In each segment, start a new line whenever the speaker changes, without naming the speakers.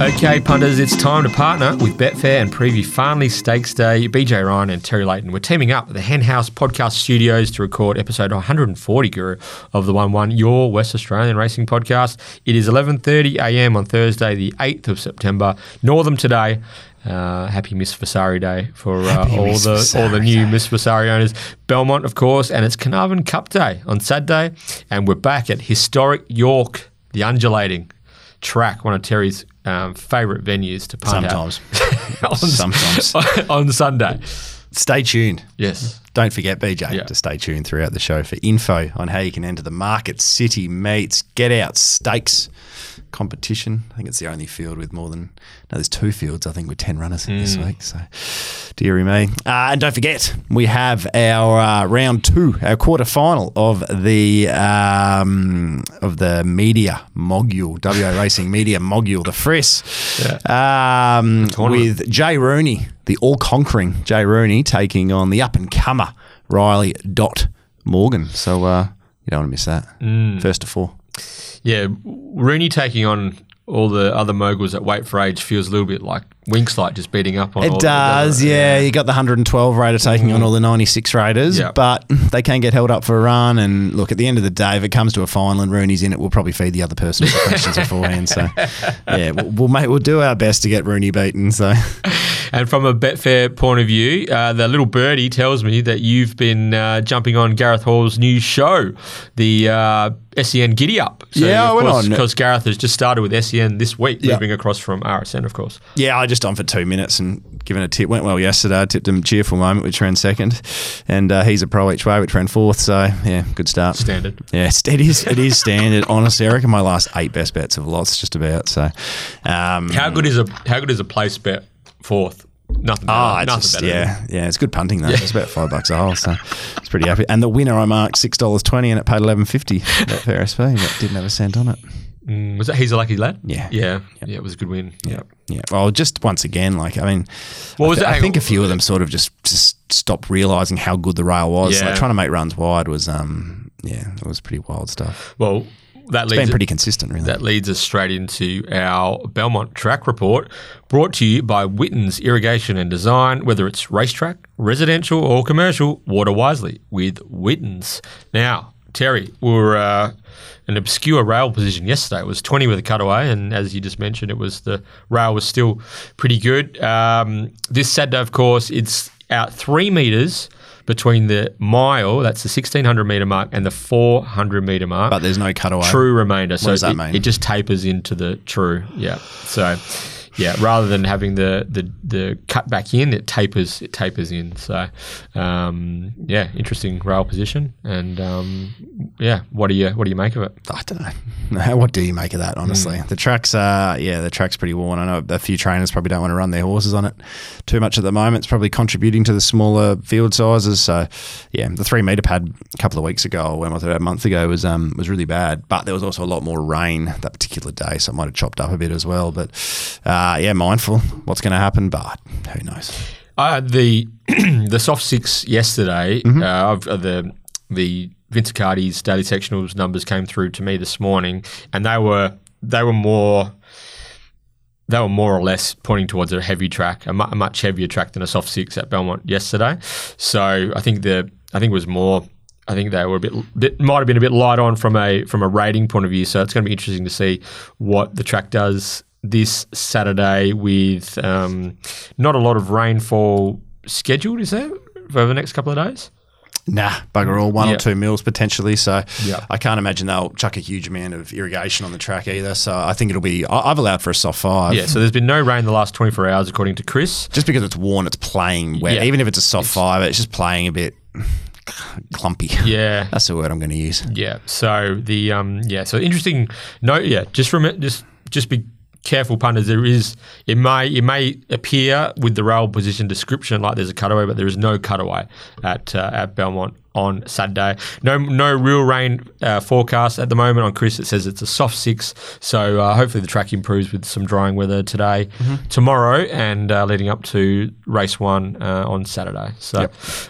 Okay, punters, it's time to partner with Betfair and preview Farnley Stakes Day. BJ Ryan and Terry Leighton. We're teaming up at the Hen House Podcast Studios to record episode 140, Guru, of the One One, your West Australian racing podcast. It is 11:30 a.m. on Thursday, the 8th of September. Northam today. Uh, happy Miss Vasari Day for uh, all
Miss
the all the
Vasari
new Miss Vasari owners. Belmont, of course, and it's Carnarvon Cup Day on Saturday, and we're back at historic York, the undulating track, one of Terry's um, favourite venues to punt.
Sometimes.
on,
Sometimes.
on Sunday.
Stay tuned.
Yes.
Don't forget, BJ,
Yeah.
to stay tuned throughout the show for info on how you can enter the Market City Meets Get Out Stakes competition. I think it's the only field with more than, no, there's two fields, I think, with 10 runners this week. So, dearie me. Uh, and don't forget, we have our uh, round two, our quarter final of the um, of the media mogul, WA Racing Media mogul, the Friss, um, with Jay Rooney, the all conquering Jay Rooney, taking on the up and comer Riley Dot Morgan. So uh, you don't want to miss that.
Mm.
First to four.
Yeah, Rooney taking on all the other moguls that wait for age feels a little bit like Winkslight just beating up on all
It
the-
does, yeah. You got the 112 raider taking on all the 96 raiders,
Mm. Yep.
but they can get held up for a run. And look, at the end of the day, if it comes to a final and Rooney's in it, we'll probably feed the other person some questions beforehand. So, yeah, we'll, we'll make we'll do our best to get Rooney beaten. So,
And from a Betfair point of view, uh, the little birdie tells me that you've been uh, jumping on Gareth Hall's new show, the uh, SEN Giddy Up.
Yeah, I went on.
Because Gareth has just started with SEN this week,
Yeah.
moving across from RSN, of course.
yeah, I just on for two minutes and given a tip. Went well yesterday. I tipped him cheerful moment, which ran second, and uh, he's a pro each way, which ran fourth. So yeah, good start.
Standard.
Yeah, it is. It is standard. Honestly, I reckon my last eight best bets have lots just about. So, um,
How good is a how good is a place bet fourth? Nothing better.
Oh, it's
Nothing
just,
better
yeah, yeah, it's good punting though. It's about five bucks a hole, so it's pretty happy. And the winner I marked six dollars twenty, and it paid eleven fifty. That fair SP, but didn't have a cent on it.
Mm, was that he's a lucky lad?
Yeah.
yeah, yeah. It was a good win. Yeah.
Yeah. Well, just once again, like I mean,
What was
I. I think a few of them sort of just just stopped realizing how good the rail was.
Yeah.
Like trying to make runs wide was, um, yeah, it was pretty wild stuff.
Well, that
It's
leads
been pretty consistent, really.
That leads us straight into our Belmont track report, brought to you by Witten's Irrigation and Design. Whether it's racetrack, residential, or commercial, water wisely with Witten's. Now, Terry, we were uh, an obscure rail position yesterday. It was 20 with a cutaway, and as you just mentioned, it was the rail was still pretty good. Um, this Saturday, of course, it's out three meters between the mile, that's the 1600 meter mark, and the 400 meter mark
but there's no cutaway.
true remainder. So
does that
it,
mean?
it just tapers into the true. Yeah. So yeah, rather than having the the the cut back in, it tapers it tapers in. So um, yeah, interesting rail position. And um, yeah, what do you what do you make of it?
I don't know. What do you make of that? Honestly,
Hmm.
the track's are yeah, the track's pretty worn. I know a few trainers probably don't want to run their horses on it too much at the moment. It's probably contributing to the smaller field sizes. So yeah, the three meter pad a couple of weeks ago, or when was it? A month ago was um was really bad. But there was also a lot more rain that particular day, so it might have chopped up a bit as well. But uh, yeah, mindful what's going to happen, but who knows?
Uh, the the soft six yesterday,
Mm-hmm.
uh, of the the Vince Cardi's daily sectionals numbers came through to me this morning, and they were they were more they were more or less pointing towards a heavy track, a, mu- a much heavier track than a soft six at Belmont yesterday. So I think the I think it was more. I think they were a bit, bit might have been a bit light on from a from a rating point of view. So it's going to be interesting to see what the track does this Saturday with um, not a lot of rainfall scheduled. Is there for the next couple of days?
Nah, bugger all, one
Yeah.
or two mils potentially. So
Yeah.
I can't imagine they'll chuck a huge amount of irrigation on the track either. So I think it'll be. I've allowed for a soft five.
Yeah. So there's been no rain the last 24 hours, according to Chris.
Just because it's worn, it's playing wet.
Yeah.
Even if it's a soft five, it's just playing a bit clumpy.
Yeah.
That's the word I'm going to use.
Yeah. So the um yeah. So interesting. No. Yeah. Just rem- just just be careful, punters. There is it may it may appear with the rail position description like there's a cutaway, but there is no cutaway at uh, at Belmont on Saturday. No no real rain uh, forecast at the moment on Chris. It says it's a soft six. So uh, hopefully the track improves with some drying weather today, tomorrow, and uh, leading up to race one uh, on Saturday. So all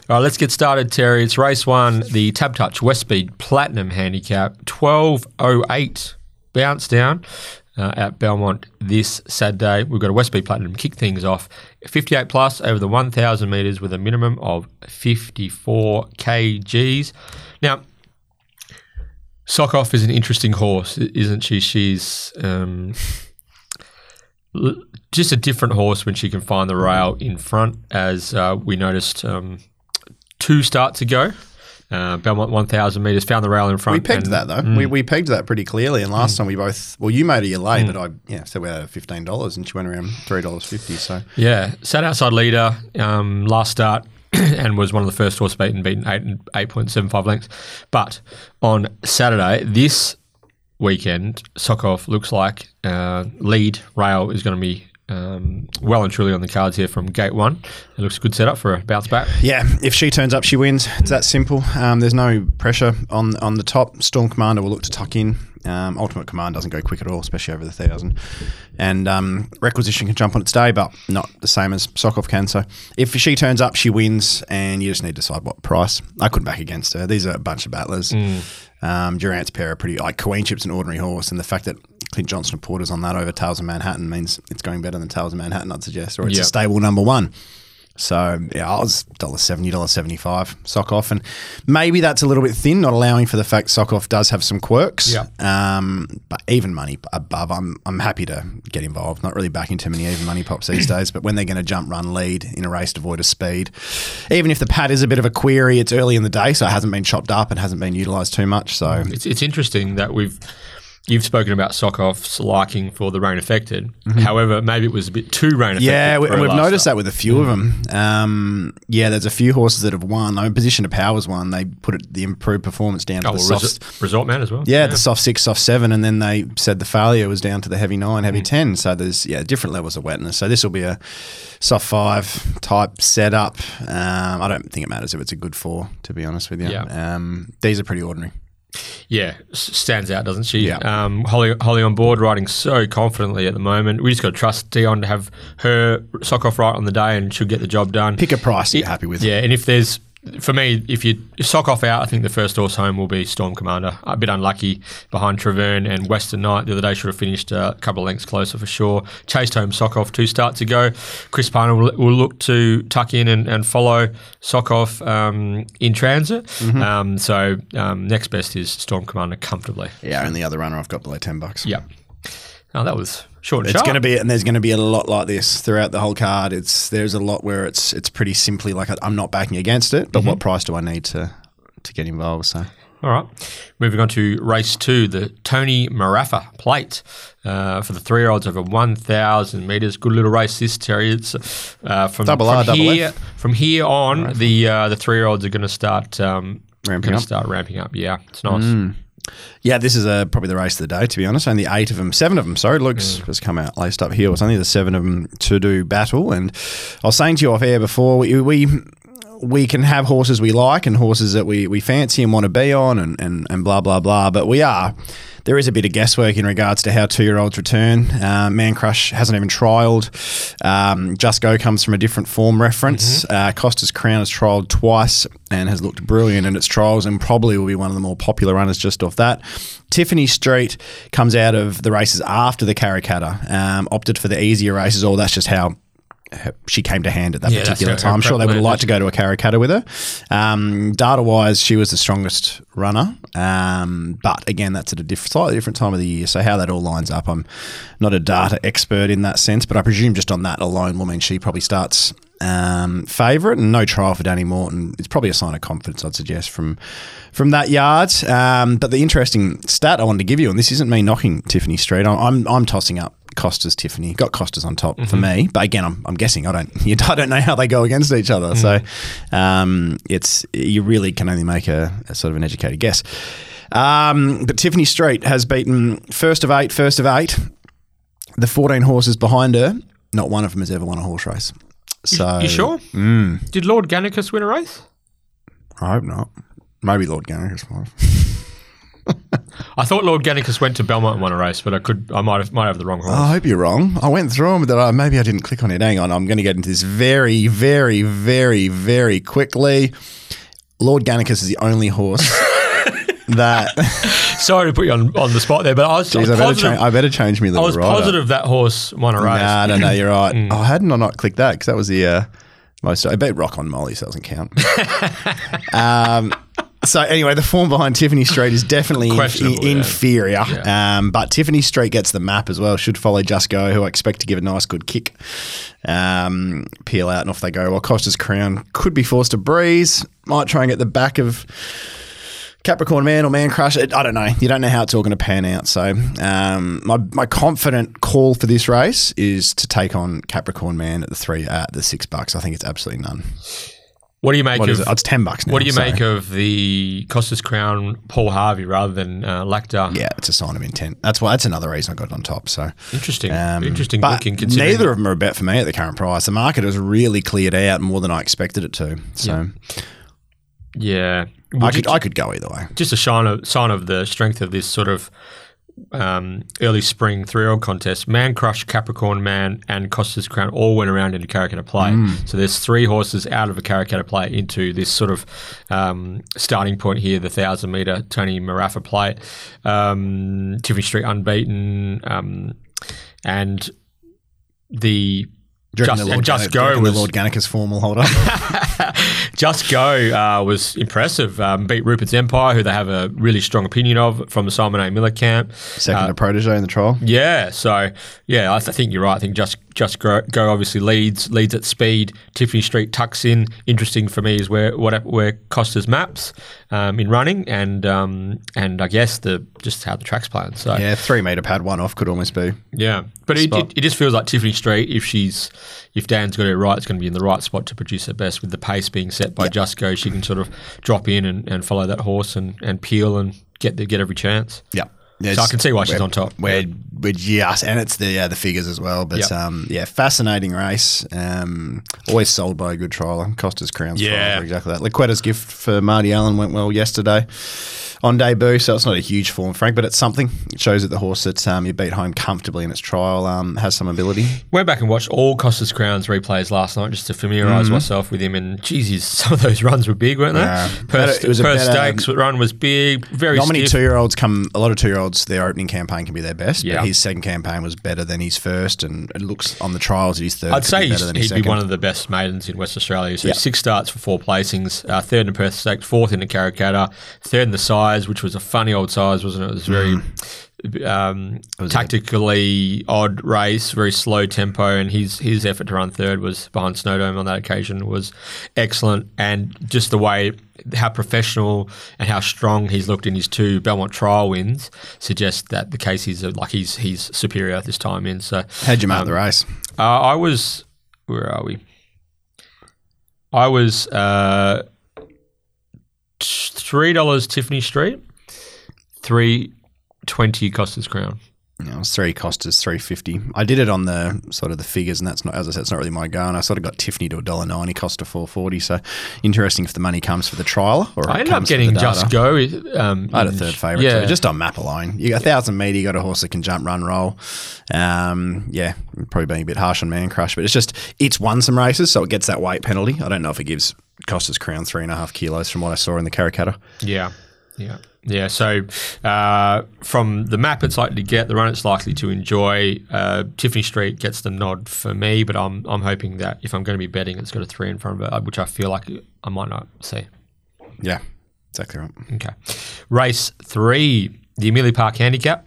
right, let's get started, Terry. It's race one, the Tab Touch West Speed Platinum Handicap, twelve oh eight bounce down. Uh, at Belmont this Saturday. We've got a Westspeed Platinum kick things off 58 plus over the 1,000 metres with a minimum of 54 kgs. Now, Sokoff is an interesting horse, isn't she? She's um, just a different horse when she can find the rail in front, as uh, we noticed um, two starts ago. Uh, Belmont 1,000 metres found the rail in front.
We pegged
and-
that though. We, we pegged that pretty clearly. And last time we both, well, you made a year late, but I yeah said we had fifteen dollars, and she went around three dollars fifty. So
Yeah, sat outside leader um, last start and was one of the first horse beaten, beaten eight eight point seven five lengths. But on Saturday, this weekend, Sokov looks like uh, lead rail is going to be um, well and truly on the cards here from gate one. It looks a good setup for a bounce back.
yeah, if she turns up, she wins. It's that simple. Um, there's no pressure on on the top. Storm Commander will look to tuck in. Um, Ultimate Command doesn't go quick at all, especially over the thousand. And um, Requisition can jump on its day, but not the same as Sokoff can. So if she turns up, she wins, and you just need to decide what price. I couldn't back against her. These are a bunch of battlers. Um, Durant's pair are pretty like Queen Chip's an ordinary horse, and the fact that Clint Johnson reporters on that over Tales of Manhattan means it's going better than Tales of Manhattan, I'd suggest, or it's
Yep.
a stable number one. So yeah, I was dollar seventy, dollar seventy five sock off, and maybe that's a little bit thin, not allowing for the fact sock off does have some quirks.
Yeah.
Um, but even money above, I'm I'm happy to get involved. Not really backing too many even money pops these days, but when they're going to jump, run, lead in a race devoid of speed, even if the pad is a bit of a query, it's early in the day, so it hasn't been chopped up and hasn't been utilised too much. So
It's, it's interesting that we've you've spoken about Sokoff's liking for the rain affected. However, maybe it was a bit too rain affected.
Mm-hmm. Yeah, we, we've noticed that with a few of them. Um, yeah, there's a few horses that have won. I mean, Position of Power's one. They put it, the improved performance down to
Oh,
the
well,
soft.
resort, resort man as well.
Yeah, the soft six, soft seven, and then they said the failure was down to the heavy nine,
Mm.
heavy ten. So there's yeah different levels of wetness. So this will be a soft five type setup. Um, I don't think it matters if it's a good four, to be honest with you.
Yeah.
Um, these are pretty ordinary.
Yeah, stands out, doesn't she?
Yeah.
Um, Holly, Holly on board, riding so confidently at the moment. We just got to trust Dion to have her sock off right on the day, and she'll get the job done.
Pick a price that you're happy with.
Yeah, and if there's for me, if you sock off out, I think the first horse home will be Storm Commander. A bit unlucky behind Travern and Western Knight. The other day should have finished a couple of lengths closer for sure. Chased home sock off two starts ago. Chris Parnham will, will look to tuck in and, and follow sock off um, in transit.
Mm-hmm.
Um, so um, next best is Storm Commander comfortably.
Yeah, and the other runner I've got below ten bucks.
Yeah. Oh, that was short
It's going to be, and there's going to be a lot like this throughout the whole card. It's there's a lot where it's it's pretty simply like I'm not backing against it, but what price do I need to to get involved? So
All right. Moving on to race two, the Tony Maraffa plate uh, for the three year olds over 1,000 metres. Good little race this, Terry. It's uh, from,
Double
from
R, double
here. From here on, the uh, the three year olds are going to start. Um,
Ramping up. Mm.
start ramping up. Yeah, it's nice.
Yeah, this is uh, probably the race of the day. To be honest, only eight of them, seven of them. Sorry, Luke's has come out laced up here. It's only the seven of them to do battle. And I was saying to you off air before, we. we we can have horses we like and horses that we, we fancy and want to be on and, and, and blah blah blah. But we are there is a bit of guesswork in regards to how two year olds return. Uh, Man Crush hasn't even trialled. Um, Just Go comes from a different form reference. Uh, Costa's Crown has trialled twice and has looked brilliant in its trials and probably will be one of the more popular runners just off that. Tiffany Street comes out of the races after the Karrakatta, um, opted for the easier races, or that's just how her- she came to hand at that
Yeah,
particular time. I'm sure they would have liked to go to a Karrakatta with her. Um, data wise, she was the strongest runner. Um, but again, that's at a diff- slightly different time of the year. So, how that all lines up, I'm not a data expert in that sense, but I presume just on that alone will mean she probably starts um, favourite and no trial for Danny Morton. It's probably a sign of confidence, I'd suggest, from from that yard. Um, but the interesting stat I wanted to give you, and this isn't me knocking Tiffany Street, I'm, I'm, I'm tossing up Costas Tiffany. Got Costas on top for me, but again, I'm, I'm guessing I don't you, I don't know how they go against each other. So um, it's you really can only make a, a sort of an educated guess. Um, but Tiffany Street has beaten first of eight, first of eight. The 14 horses behind her, not one of them has ever won a horse race. So
You sure?
Mm,
Did Lord Gannicus win a race?
I hope not. Maybe Lord Garrick's one.
I thought Lord Gannicus went to Belmont and won a race, but I could I might have might have the wrong horse.
I hope you're wrong. I went through them, but I, maybe I didn't click on it. Hang on, I'm going to get into this very, very, very, very quickly. Lord Gannicus is the only horse that.
Sorry to put you on, on the spot there, but I was, I
Jeez, I better,
positive.
change, I better change me
I was
rider.
positive that horse won a race.
Nah, no, no, you're right.
Mm.
Oh, hadn't I not clicked that because that was the uh, most. I bet Rock on Molly, so doesn't count. um, so anyway, the form behind Tiffany Street is definitely in,
Questionable, yeah.
inferior. Um, but Tiffany Street gets the map as well. Should follow Just Go, who I expect to give a nice good kick. Um, peel out and off they go. While Costa's Crown could be forced to breeze. Might try and get the back of. Capricorn Man or Man Crush, I don't know. You don't know how it's all going to pan out. So, um, my, my confident call for this race is to take on Capricorn Man at the three at the six bucks. I think it's absolutely none.
What do you make
What
of
it? Oh, it's ten bucks now.
What do you
so-
make of the Costas Crown Paul Harvey rather than uh, Lacta?
Yeah, it's a sign of intent. That's why. That's another reason I got it on top. So
Interesting.
um,
Interesting
but.
Considering
neither of them are a bet for me at the current price. The market has really cleared out more than I expected it to. So
Yeah.
I
Would you-
could I could go either way.
just a sign of, sign of the strength of this sort of um, early spring three-year-old contest. Man Crush, Capricorn Man, and Costas Crown all went around into Karrakatta play. So there's three horses out of a Karrakatta play into this sort of um, starting point here, the thousand meter Tony Marafa play. Um, Tiffany Street unbeaten, um, and the
Do you reckon
just,
the
and
Lord
just
Gannick-
go was
the Lord Gannicus form will hold up.
Just Go uh, was impressive. Um, beat Rupert's Empire, who they have a really strong opinion of from the Simon A. Miller camp.
Second to protege in the trial.
Yeah, so yeah, I, th- I think you're right. I think Just Just Go, Go obviously leads leads at speed. Tiffany Street tucks in. Interesting for me is where what where Costa's maps um, in running and um, and I guess the just how the track's playing. So
Yeah, three meter pad one off could almost be.
yeah, but it, it, it just feels like Tiffany Street. If she's if Dan's got it right, it's going to be in the right spot to produce her best. With the pace being set by Just Go, she can sort of drop in and, and follow that horse and, and peel and get the, get every chance.
Yeah.
So I can see why she's on top.
We're, we're just, and it's the yeah, the figures as well. But
Yep.
um, yeah, fascinating race. Um, always sold by a good trialer. Costa's Crowns
Yeah.
are exactly that. Liquetta's gift for Marty Allen went well yesterday on debut, so it's not a huge form, Frank, but it's something. It shows that the horse that um, you beat home comfortably in its trial um, has some ability.
Went back and watched all Costas Crowns replays last night just to familiarise myself with him. And geez, some of those runs were big, weren't they?
Yeah.
Perth,
it was a better-
Stakes run was big, very
Not many two year olds come. A lot of two olds, their opening campaign can be their best.
Yeah.
But his second campaign was better than his first, and it looks on the trials that his third.
I'd say
be better
he's,
than
he'd be
second.
one of the best maidens in West Australia. So
Yeah.
six starts for four placings, uh, third in Perth Stakes, fourth in the Karrakatta, third in the size, which was a funny old size, wasn't it? It was very
Mm.
um,
was
tactically odd race, very slow tempo, and his his effort to run third was behind Snowdome on that occasion was excellent, and just the way how professional and how strong he's looked in his two Belmont trial wins suggests that the case is uh, like he's he's superior this time in. So
How'd you mark the race?
uh, I was. Where are we? I was uh, three dollars Tiffany Street, three twenty Costas Crown.
You know, it was three Costas, three fifty. I did it on the sort of the figures, and that's not as I said, it's not really my go. And I sort of got Tiffany to a dollar ninety, Costa four forty. So interesting if the money comes for the trial or
I ended up getting. Just Go. Um,
I had a third favourite
Yeah,
too, just on map alone. You got a thousand metre, you got a horse that can jump, run, roll. Um, yeah, probably being a bit harsh on Man Crush, but it's just it's won some races, so it gets that weight penalty. I don't know if it gives Costa's Crown three and a half kilos from what I saw in the Karrakatta.
yeah, yeah, yeah. So uh, from the map, it's likely to get the run. It's likely to enjoy. Uh, Tiffany Street gets the nod for me, but I'm I'm hoping that if I'm going to be betting, it's got a three in front of it, uh, which I feel like I might not see.
Yeah, exactly right.
Okay. Race three, the Amelia Park Handicap.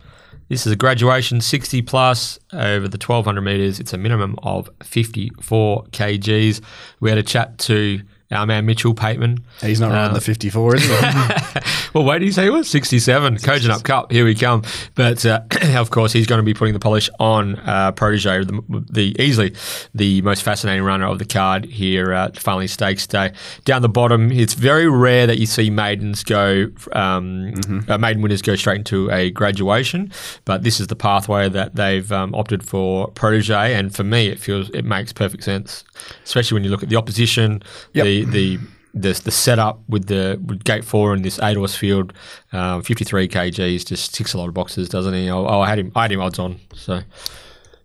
This is a graduation 60 plus over the 1200 metres. It's a minimum of 54 kgs. We had a chat to our man Mitchell Pateman.
He's not riding the 54, is he?
Well, wait, did he say he was 67? Coaching up Cup, here we come. But uh, of course, he's going to be putting the polish on uh, Protege, the, the easily the most fascinating runner of the card here at Farnley Stakes Day. Down the bottom, it's very rare that you see maidens go, um, uh, maiden winners go straight into a graduation, but this is the pathway that they've um, opted for Protege, and for me, it feels it makes perfect sense, especially when you look at the opposition,
Yep.
the the the the setup with the with gate four and this eight horse field, um, fifty three kgs just ticks a lot of boxes, doesn't he? Oh, I had him, I had him odds on. So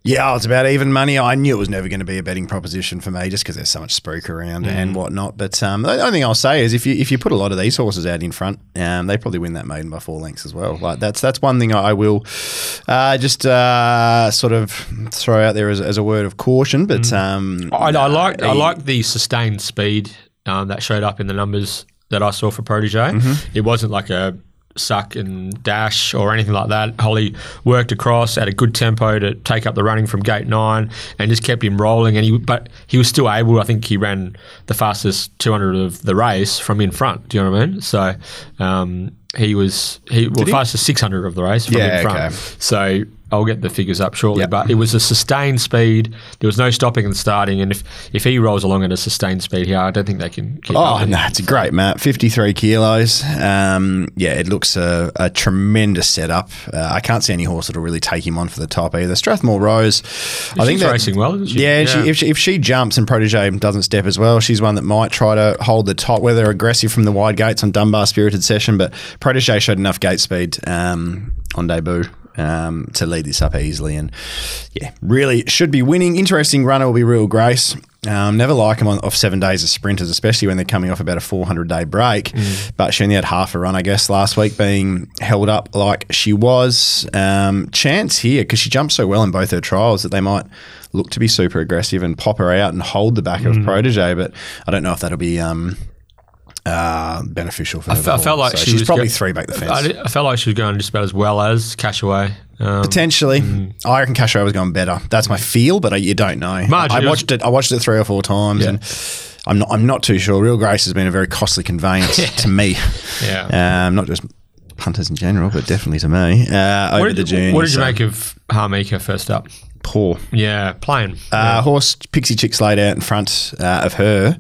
Yeah, it's about even money. I knew it was never going to be a betting proposition for me, just because there's so much spook around
Mm.
and whatnot. But um, the only thing I'll say is, if you if you put a lot of these horses out in front, um, they probably win that maiden by four lengths as well. Like that's that's one thing I will uh, just uh, sort of throw out there as, as a word of caution. But um,
I, I like I like the sustained speed um, that showed up in the numbers that I saw for Protege.
Mm-hmm.
It wasn't like a suck and dash or anything like that. Holly worked across at a good tempo to take up the running from gate nine and just kept him rolling. And he, but he was still able. I think he ran the fastest 200 of the race from in front. Do you know what I mean? So um, he was he well fastest 600 of the race from
Yeah,
in front.
okay.
So I'll get the figures up shortly,
Yep.
but it was a sustained speed. There was no stopping and starting, and if, if he rolls along at a sustained speed here, I don't think they can keep
Oh, no, it's a great map. 53 kilos. Um, yeah, it looks a, a tremendous setup. Uh, I can't see any horse that'll really take him on for the top either. Strathmore Rose, I think that,
racing well, isn't she?
Yeah,
Yeah.
She, if, she, if she jumps and Protege doesn't step as well, she's one that might try to hold the top, whether they're aggressive from the wide gates on Dunbar Spirited Session, but Protege showed enough gate speed um, on debut. Um, to lead this up easily, and yeah, really should be winning. Interesting runner will be Real Grace. Um, never like them on, off seven days of sprinters, especially when they're coming off about a 400 day break. But she only had half a run, I guess, last week, being held up like she was. Um, chance here because she jumped so well in both her trials that they might look to be super aggressive and pop her out and hold the back of Protege. But I don't know if that'll be. Um, uh, beneficial for
I
her.
I felt like
So
she
she's
was
probably
go-
three back the fence.
I, did- I felt like she was going just about as well as Cashaway. Um,
Potentially, I reckon Cashaway was going better. That's my feel, but I, you don't know. I watched it. I watched it three or four times,
Yeah.
and I'm not. I'm not too sure. Real Grace has been a very costly conveyance to me.
Yeah.
Um, not just punters in general, but definitely to me. Uh, over
what,
the
did,
journey.
what did you
so
make of Harmika first up?
Poor.
Yeah, plain.
Uh, Horse Pixie Chicks laid out in front uh, of her,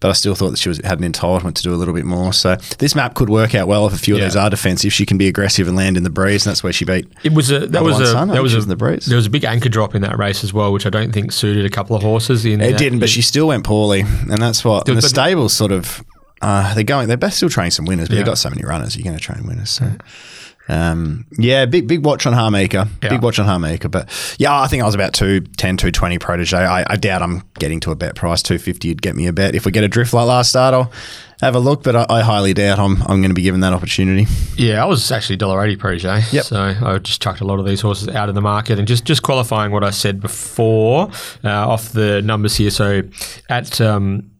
but I still thought that she was had an entitlement to do a little bit more. So this map could work out well if a few
Yeah.
of those are defensive. She can be aggressive and land in the breeze, and that's where she beat.
It was a that was a
son,
that was a
the breeze.
there was a big anchor drop in that race as well, which I don't think suited a couple of horses. In
It didn't, but she still went poorly, and that's what and the stables sort of. Uh, they're going. They're best still training some winners, but
Yeah.
they've got so many runners. You're going to train winners. So, um, yeah, big big watch on Harmaker.
Yeah.
Big watch on Harmaker. But yeah, I think I was about 210, 220 protege. I, I doubt I'm getting to a bet price. 250 would get me a bet. If we get a drift like last start, I'll have a look, but I, I highly doubt I'm, I'm going to be given that opportunity.
Yeah, I was actually dollar eighty protege.
Yep.
So I just chucked a lot of these horses out of the market and just just qualifying what I said before uh, off the numbers here. So at um,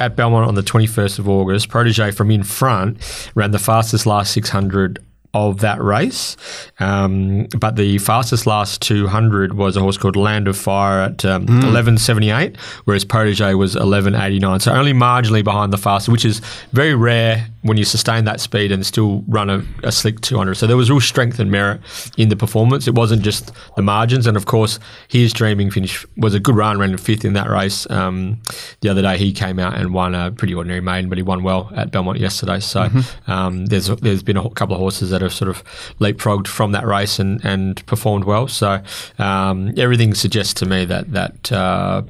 at Belmont on the twenty first of August, protege from in front ran the fastest last six hundred. Of that race, um, but the fastest last 200 was a horse called Land of Fire at um, 1178, whereas Protege was 1189. So only marginally behind the fastest, which is very rare when you sustain that speed and still run a, a slick 200. So there was real strength and merit in the performance. It wasn't just the margins. And of course, his dreaming finish was a good run, ran fifth in that race. Um, the other day, he came out and won a pretty ordinary maiden, but he won well at Belmont yesterday. So um, there's there's been a couple of horses that have sort of leapfrogged from that race and, and performed well. So um, everything suggests to me that that uh,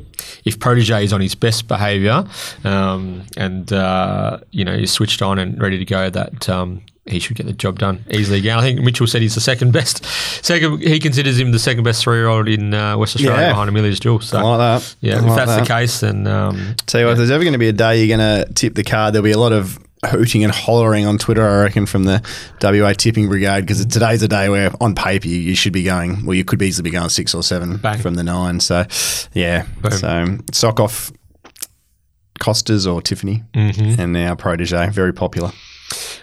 if Protege is on his best behaviour um, and uh, you know is switched on and ready to go, that um, he should get the job done easily again. I think Mitchell said he's the second best. Second, he considers him the second best three-year-old in uh, West Australia
Yeah.
behind Amelia's Jewel. So
I like that.
yeah,
I
if
like
that's
that.
the case, then um,
Tell you what, if there's ever going to be a day you're going to tip the card, there'll be a lot of hooting and hollering on Twitter, I reckon, from the WA tipping brigade because today's a day where on paper you, you should be going, well, you could easily be going six or seven
Bang.
from the nine. So, yeah.
Boom.
So, sock off Costas or Tiffany
Mm-hmm.
and now Protege. Very popular.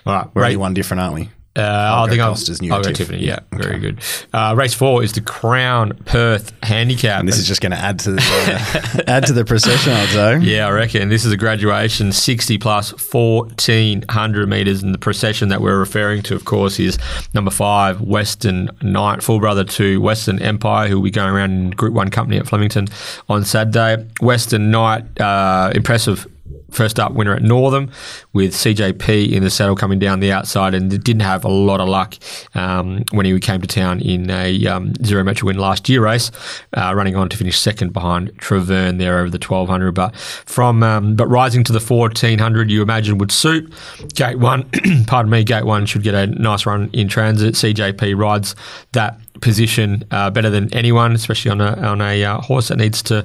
all right,
We're only one different, aren't we?
Uh, I
go
think I'll,
Costas,
I'll
New
go Tiffany. Yeah,
Yeah,
very good. Uh, race four is the Crown Perth Handicap.
And this is just going to add to the add to the procession, I'd say.
Yeah, I reckon this is a graduation 60 plus 1400 metres. And the procession that we're referring to, of course, is number five, Western Knight, full brother to Western Empire, who will be going around in Group 1 company at Flemington on Saturday. Western Knight, uh, impressive. First up winner at Northam with CJP in the saddle coming down the outside and didn't have a lot of luck um, when he came to town in a um, zero metric win last year race, uh, running on to finish second behind Traverne there over the 1200. But from um, but rising to the 1400, you imagine would suit. Gate one, pardon me, gate one should get a nice run in transit. CJP rides that position uh, better than anyone, especially on a on a uh, horse that needs to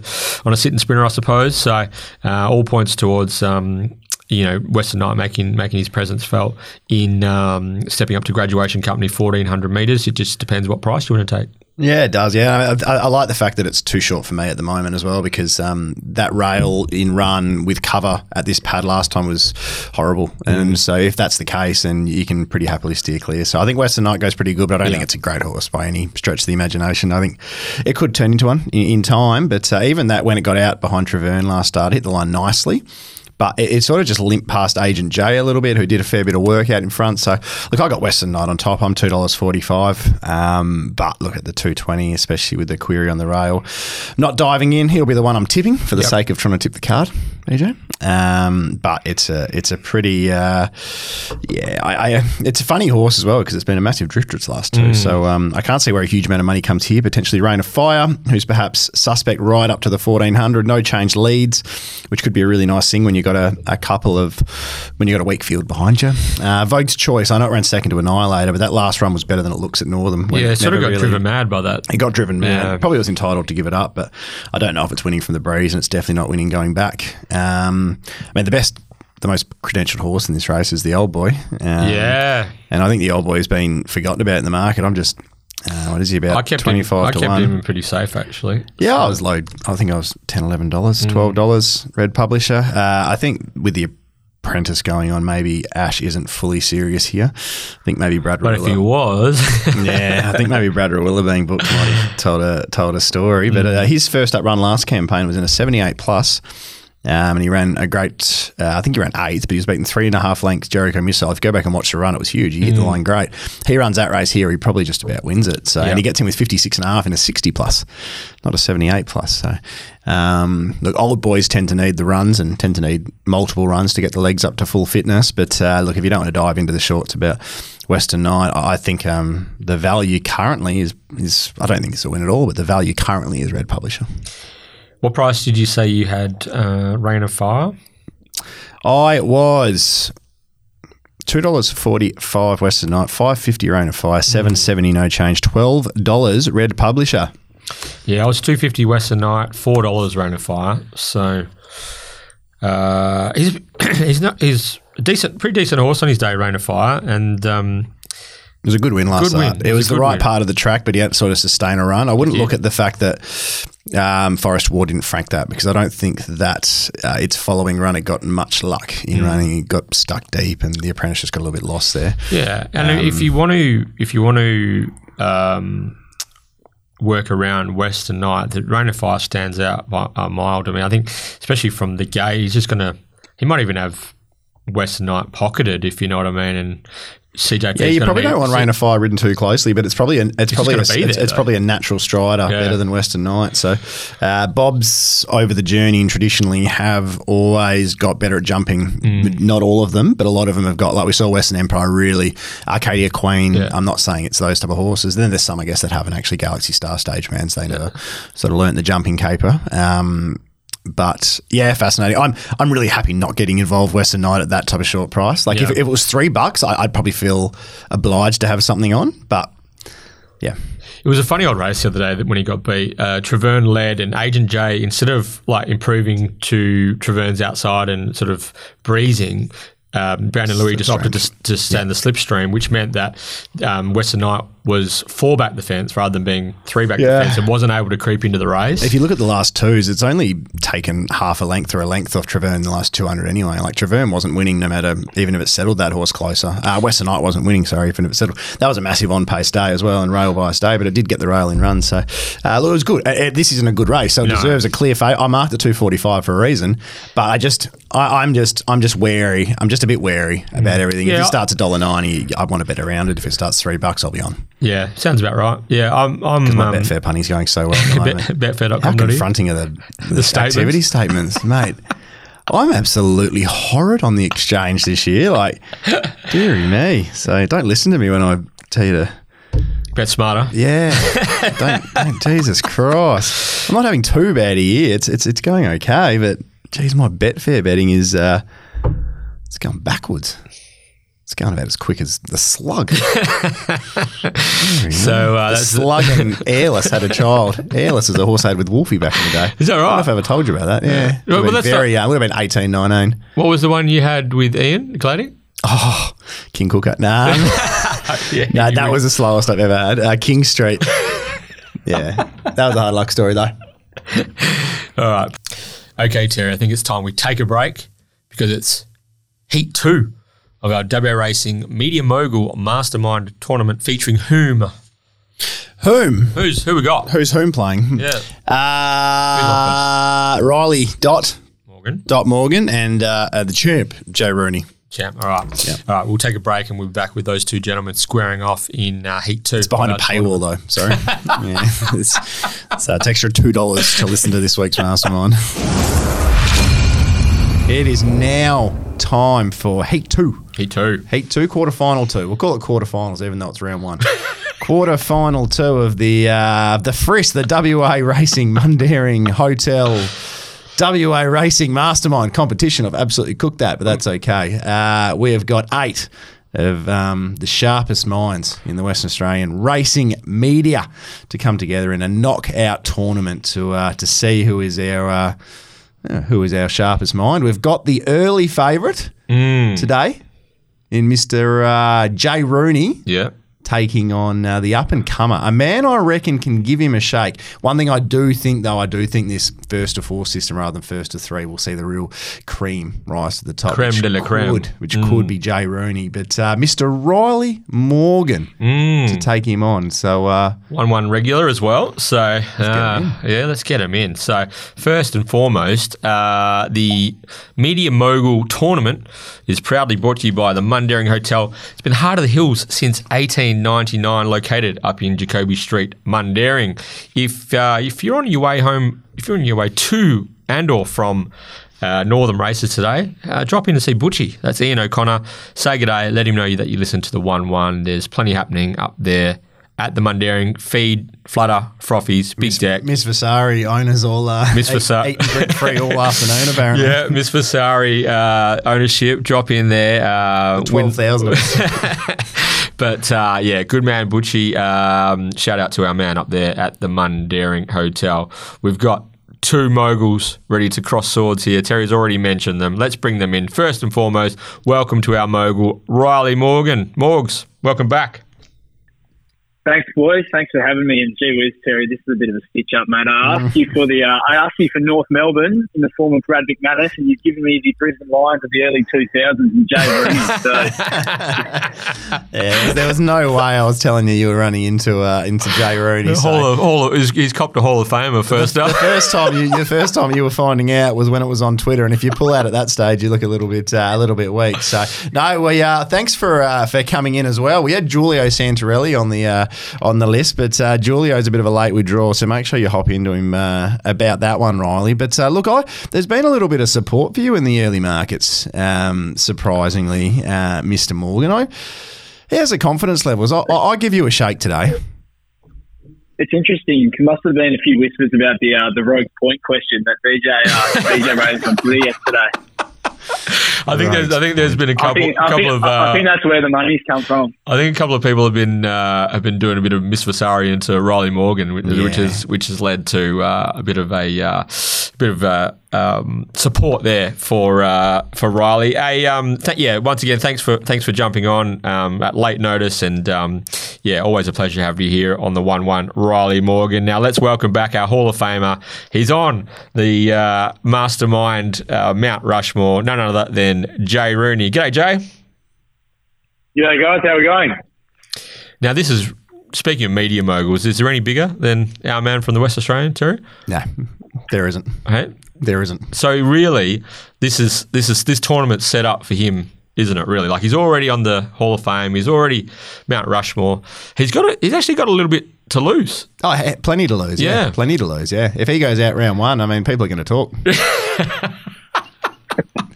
on a sitting sprinter, I suppose. So uh, all points towards. Um, you know, Western Knight making making his presence felt in um, stepping up to graduation company fourteen hundred meters. It just depends what price you want to take.
Yeah, it does. Yeah, I, I, I, like the fact that it's too short for me at the moment as well because um, that rail in run with cover at this pad last time was horrible, and mm. so if that's the case, then you can pretty happily steer clear. So I think Western Knight goes pretty good, but I don't yeah. think it's a great horse by any stretch of the imagination. I think it could turn into one in, in time, but uh, even that when it got out behind Treverne last start, hit the line nicely. But it, it, sort of just limped past Agent J a little bit, who did a fair bit of work out in front. So look, I got Western Knight on top. I'm two dollars forty five. Um, but look at the two twenty, especially with the query on the rail. Not diving in. He'll be the one I'm tipping for the yep. sake of trying to tip the card, AJ. Um, but it's a it's a pretty uh, yeah. I, I, it's a funny horse as well because it's been a massive drifter its last two. Mm. So um, I can't see where a huge amount of money comes here. Potentially Rain of Fire, who's perhaps suspect right up to the fourteen hundred. No change leads, which could be a really nice thing when you got a, a couple of when you got a weak field behind you. Uh, Vogue's choice. I know it ran second to Annihilator, but that last run was better than it looks at Northam.
Yeah, it sort of got really, driven mad by that.
He got driven mad. Yeah. Probably was entitled to give it up, but I don't know if it's winning from the breeze, and it's definitely not winning going back. Um, I mean, the best the most credentialed horse in this race is the old boy.
Um, yeah.
And I think the old boy has been forgotten about in the market. I'm just uh, what is he about? I kept 25 him, I
kept
one.
him pretty safe, actually.
Yeah, so. I was low. I think I was $10, $11, $12, mm. red publisher. Uh, I think with the apprentice going on, maybe Ash isn't fully serious here. I think maybe Brad
But if he was.
yeah, I think maybe Brad Rawiller being booked might have told a, told a story. But uh, his first up run last campaign was in a 78 plus. Um, and he ran a great, uh, I think he ran eighth, but he was beaten three and a half lengths Jericho Missile. If you go back and watch the run, it was huge. He hit mm. the line great. He runs that race here, he probably just about wins it. So, yep. and he gets in with 56 and a half in a 60 plus, not a 78 plus. So, um, look, old boys tend to need the runs and tend to need multiple runs to get the legs up to full fitness. But uh, look, if you don't want to dive into the shorts about Western Knight, I think um, the value currently is, is, I don't think it's a win at all, but the value currently is Red Publisher.
What price did you say you had uh, Rain of Fire?
I was two dollars forty five Western Knight, five fifty Rain of Fire, seven seventy no change, twelve dollars Red Publisher.
Yeah, I was two fifty Western Knight, four dollars Rain of Fire. So uh, he's he's not he's a decent, pretty decent horse on his day, Rain of Fire, and um,
was a good win last good win. It, it was, was the right win. part of the track, but he had to sort of sustain a run. I wouldn't look at the fact that um, Forest War didn't frank that because I don't think that uh, its following run it got much luck in mm. running. It got stuck deep, and the apprentice just got a little bit lost there.
Yeah, and um, if you want to, if you want to um, work around Western Knight, the Rain of Fire stands out by a mile to me. I think, especially from the gate, he's just going to. He might even have Western Knight pocketed, if you know what I mean, and CJP.
Yeah, you probably don't want Rain of Fire ridden too closely, but it's probably an, it's, probably a, it's, there, it's probably a natural strider yeah. better than Western Knight. So uh, Bob's over the journey and traditionally have always got better at jumping. Mm. Not all of them, but a lot of them have got like we saw Western Empire really Arcadia Queen. Yeah. I'm not saying it's those type of horses. Then there's some I guess that haven't actually Galaxy Star Stage mans. They never sort of learnt the jumping caper. Um, but yeah, fascinating. I'm I'm really happy not getting involved Western Knight at that type of short price. Like yeah. if, if, it was three bucks, I, would probably feel obliged to have something on. But yeah.
It was a funny old race the other day that when he got beat. Uh, Treverne led, and Agent J, instead of like improving to Treverne's outside and sort of breezing, um, Brandon Louis just opted to, to stand yeah. the slipstream, which meant that um, Western Knight was four back defence rather than being three back yeah. defence and wasn't able to creep into the race.
If you look at the last twos, it's only taken half a length or a length off Treverne in the last 200 anyway. Like Treverne wasn't winning no matter, even if it settled that horse closer. Uh, Western Knight wasn't winning, sorry, even if it settled. That was a massive on pace day as well and rail bias day, but it did get the rail in run. So uh, look, it was good. Uh, uh this isn't a good race, so it no. deserves a clear fate. I marked the 245 for a reason, but I just, I, am just, I'm just wary. I'm just a bit wary about mm. everything. Yeah, if it starts at $1.90, I want to bet around it. If it starts three bucks, I'll be on.
Yeah, sounds about right. Yeah, I'm. I'm
my um, Betfair punny's going so well. bet,
Betfair.com.
How confronting are the, the, the statements? activity statements, mate? I'm absolutely horrid on the exchange this year. Like, dearie me. So don't listen to me when I tell you to
bet smarter.
Yeah. don't, don't, Jesus Christ. I'm not having too bad a year. It's it's it's going okay, but geez, my Betfair betting is uh, it's going backwards. It's going about as quick as the slug.
So uh,
the
that's
slug and Airless had a child. Airless is a horse I had with Wolfie back in the day.
Is that
I don't know
right?
if I ever told you about that. Yeah.
Well,
Would have
that's
very young. Would have been 18, 19.
what was the one you had with Ian Glady?
Oh, King Cooker. Nah.
yeah, you
that was the slowest I've ever had. Uh, King Street. yeah. That was a hard luck story, though.
All right. Okay, Terry, I think it's time we take a break because it's Heat 2 of our WA Racing Media Mogul Mastermind Tournament featuring whom?
Whom?
Who's who we got?
Who's whom playing?
Yeah,
Uh, Riley Dot
Morgan.
Dot Morgan and uh, uh, the champ Joe Rooney.
Champ. All right. All right, we'll take a break and we'll be back with those two gentlemen squaring off in uh, Heat 2.
It's behind a paywall though. Sorry. yeah, it's, it's, uh, it's extra two dollars to listen to this week's mastermind. It is now time for Heat Two.
Heat 2.
Heat two, quarter final two. We'll call it quarterfinals, even though it's round one. quarter final two of the uh, the Frisk, the WA Racing Mundaring Hotel. WA Racing Mastermind competition. I've absolutely cooked that, but that's okay. Uh, we have got eight of um, the sharpest minds in the Western Australian racing media to come together in a knockout tournament to uh, to see who is our uh, uh, who is our sharpest mind. We've got the early favourite today in Mr. Uh, Jay Rooney
Yeah.
Taking on uh, the up and comer. A man I reckon can give him a shake. One thing I do think, though, I do think this first to four system rather than first to three will see the real cream rise to the top.
Creme
which
de la creme.
could- Which could be Jay Rooney. But uh, Mr. Riley Morgan
Mm.
to take him on. So, uh,
1 1 regular as well. So, uh, yeah, let's get him in. So, first and foremost, uh, the Media Mogul tournament is proudly brought to you by the Mundaring Hotel. It's been Heart of the Hills since 1899, located up in Jacoby Street, Mundaring. If, uh, if you're on your way home, if you're on your way to and or from uh, Northam races today, uh, drop in to see Butchie. That's Ian O'Connor. Say good day. Let him know that you listen to the 1 1. There's plenty happening up there at the Mundaring. Feed, flutter, frothies, big deck.
Miss Vasari owners all uh,
Miss Vasari.
eating brick free all afternoon, apparently.
Yeah, Miss Vasari uh, ownership. Drop in there. Uh, win-
12,000 of us.
But uh, yeah, good man Butchie. Um, shout out to our man up there at the Mundaring Hotel. We've got two moguls ready to cross swords here. Terry's already mentioned them. Let's bring them in. First and foremost, welcome to our mogul, Riley Morgan. Morgs, welcome back.
Thanks, boys. Thanks for having me. And gee whiz, Terry, this is a bit of a stitch up, mate. I asked you for the, uh, I asked you for North Melbourne in the form of Brad McManus, and you've given me the Brisbane Lions of the early 2000s and Jay Rooney. So
Yeah, there was no way I was telling you you were running into uh, into Jay Rooney. so-
Hall of, Hall of, he's, he's copped a Hall of Famer first
the
up.
first time you, the first time you were finding out was when it was on Twitter, and if you pull out at that stage, you look a little bit uh, a little bit weak. So no, we uh, thanks for uh, for coming in as well. We had Giulio Santorelli on the uh, on the list, but uh, Giulio's a bit of a late withdrawal, so make sure you hop into him uh, about that one, Riley. But uh, look, I, there's been a little bit of support for you in the early markets, um, surprisingly, uh, Mr. Morgan. I, how's the confidence levels? I, I, I give you a shake today.
it's interesting. There must have been a few whispers about the uh, the rogue point question that BJ uh, BJ raised on Twitter yesterday.
I think there's I think there's been a couple
think, I,
couple
think,
of
I
uh,
think that's where the money's come from.
I think a couple of people have been uh, have been doing a bit of Miss Vasari into Riley Morgan, which, which
Yeah.
has which has led to uh, a bit of a uh, bit of uh, um, support there for uh, for Riley. A um, th- yeah, once again, thanks for thanks for jumping on um, at late notice, and um, yeah, always a pleasure to have you here on the one one Riley Morgan. Now let's welcome back our Hall of Famer. He's on the uh, mastermind uh, Mount Rushmore, none other than Jay Rooney. G'day, Jay.
Yeah, guys, how we going?
Now, this is speaking of media moguls. Is there any bigger than our man from the West Australian, Terry?
No, there isn't.
Hey,
There isn't.
so really, this is this is this tournament set up for him, isn't it? Really, like he's already on the Hall of Fame. He's already Mount Rushmore. He's got a, he's actually got a little bit to lose.
Oh, plenty to lose. Yeah.
Yeah.
plenty to lose. Yeah, if he goes out round one, I mean, people are going to talk.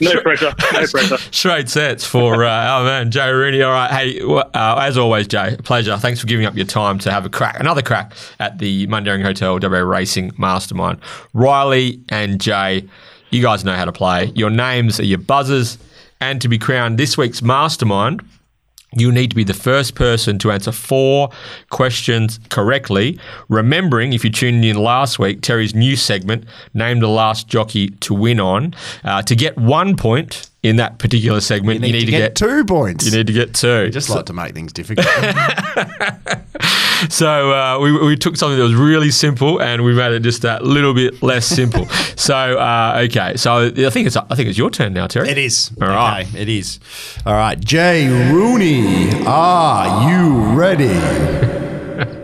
No pressure. No pressure.
Straight sets for uh, our man Jay Rooney. All right, hey, uh, as always, Jay, pleasure. Thanks for giving up your time to have a crack, another crack at the Mundaring Hotel WA Racing Mastermind. Riley and Jay, you guys know how to play. Your names are your buzzers. And to be crowned this week's mastermind, you need to be the first person to answer four questions correctly. Remembering, if you tuned in last week, Terry's new segment, Name the Last Jockey to Win On. Uh, to get one point in that particular segment,
You need, to, get, two points.
You need to get two.
just like to make things difficult.
So uh, we, we took something that was really simple and we made it just that little bit less simple. so uh, okay, so I think it's I think it's your turn now, Terry.
it is.
All right.
Okay, it is. All right. Jay Rooney, are you ready?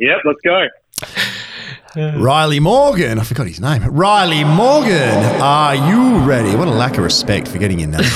Yep, let's go.
Riley Morgan, I forgot his name. Riley Morgan, are you ready? What a lack of respect for getting your name.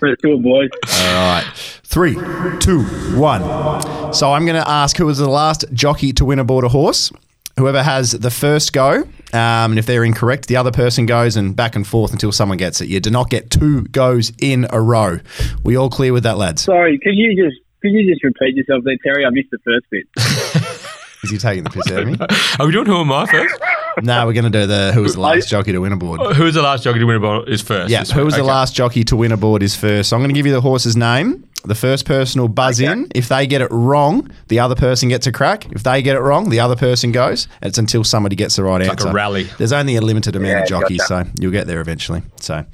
Let's do it, boys.
All right. Three, two, one. So I'm going to ask who was the last jockey to win aboard a horse. Whoever has the first go, um, and if they're incorrect, the other person goes and back and forth until someone gets it. You do not get two goes in a row. We all clear with that, lads?
Sorry, can you just could you just repeat yourself there, Terry? I missed the first bit.
Is he taking the piss out of me?
Are we doing who am I first?
no, we're going to do the who was the last jockey to win aboard.
was the last jockey to win a ball is first?
Yeah, who
week.
was the last jockey to win a aboard is first. So I'm going to give you the horse's name. The first person will buzz in. If they get it wrong, the other person gets a crack. If they get it wrong, the other person goes. It's until somebody gets the right
like
answer.
Like a rally.
There's only a limited amount of jockeys,
gotcha.
so you'll get there eventually. So,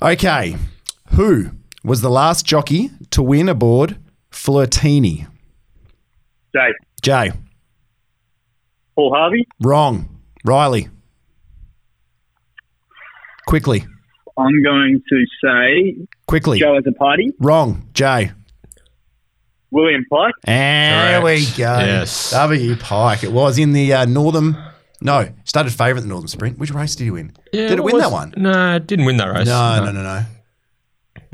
okay, who was the last jockey to win aboard Flirtini?
Jay,
Jay,
Paul Harvey.
wrong. Riley, quickly,
I'm going to say
quickly,
Joe as a party.
wrong. Jay.
William Pike.
And there we go.
Yes.
W Pike. It was in the uh, Northern. No, started favourite in the Northern Sprint. Which race did he win?
Yeah,
did it win
was-
that one?
No, it didn't win that race.
No, no, no, no.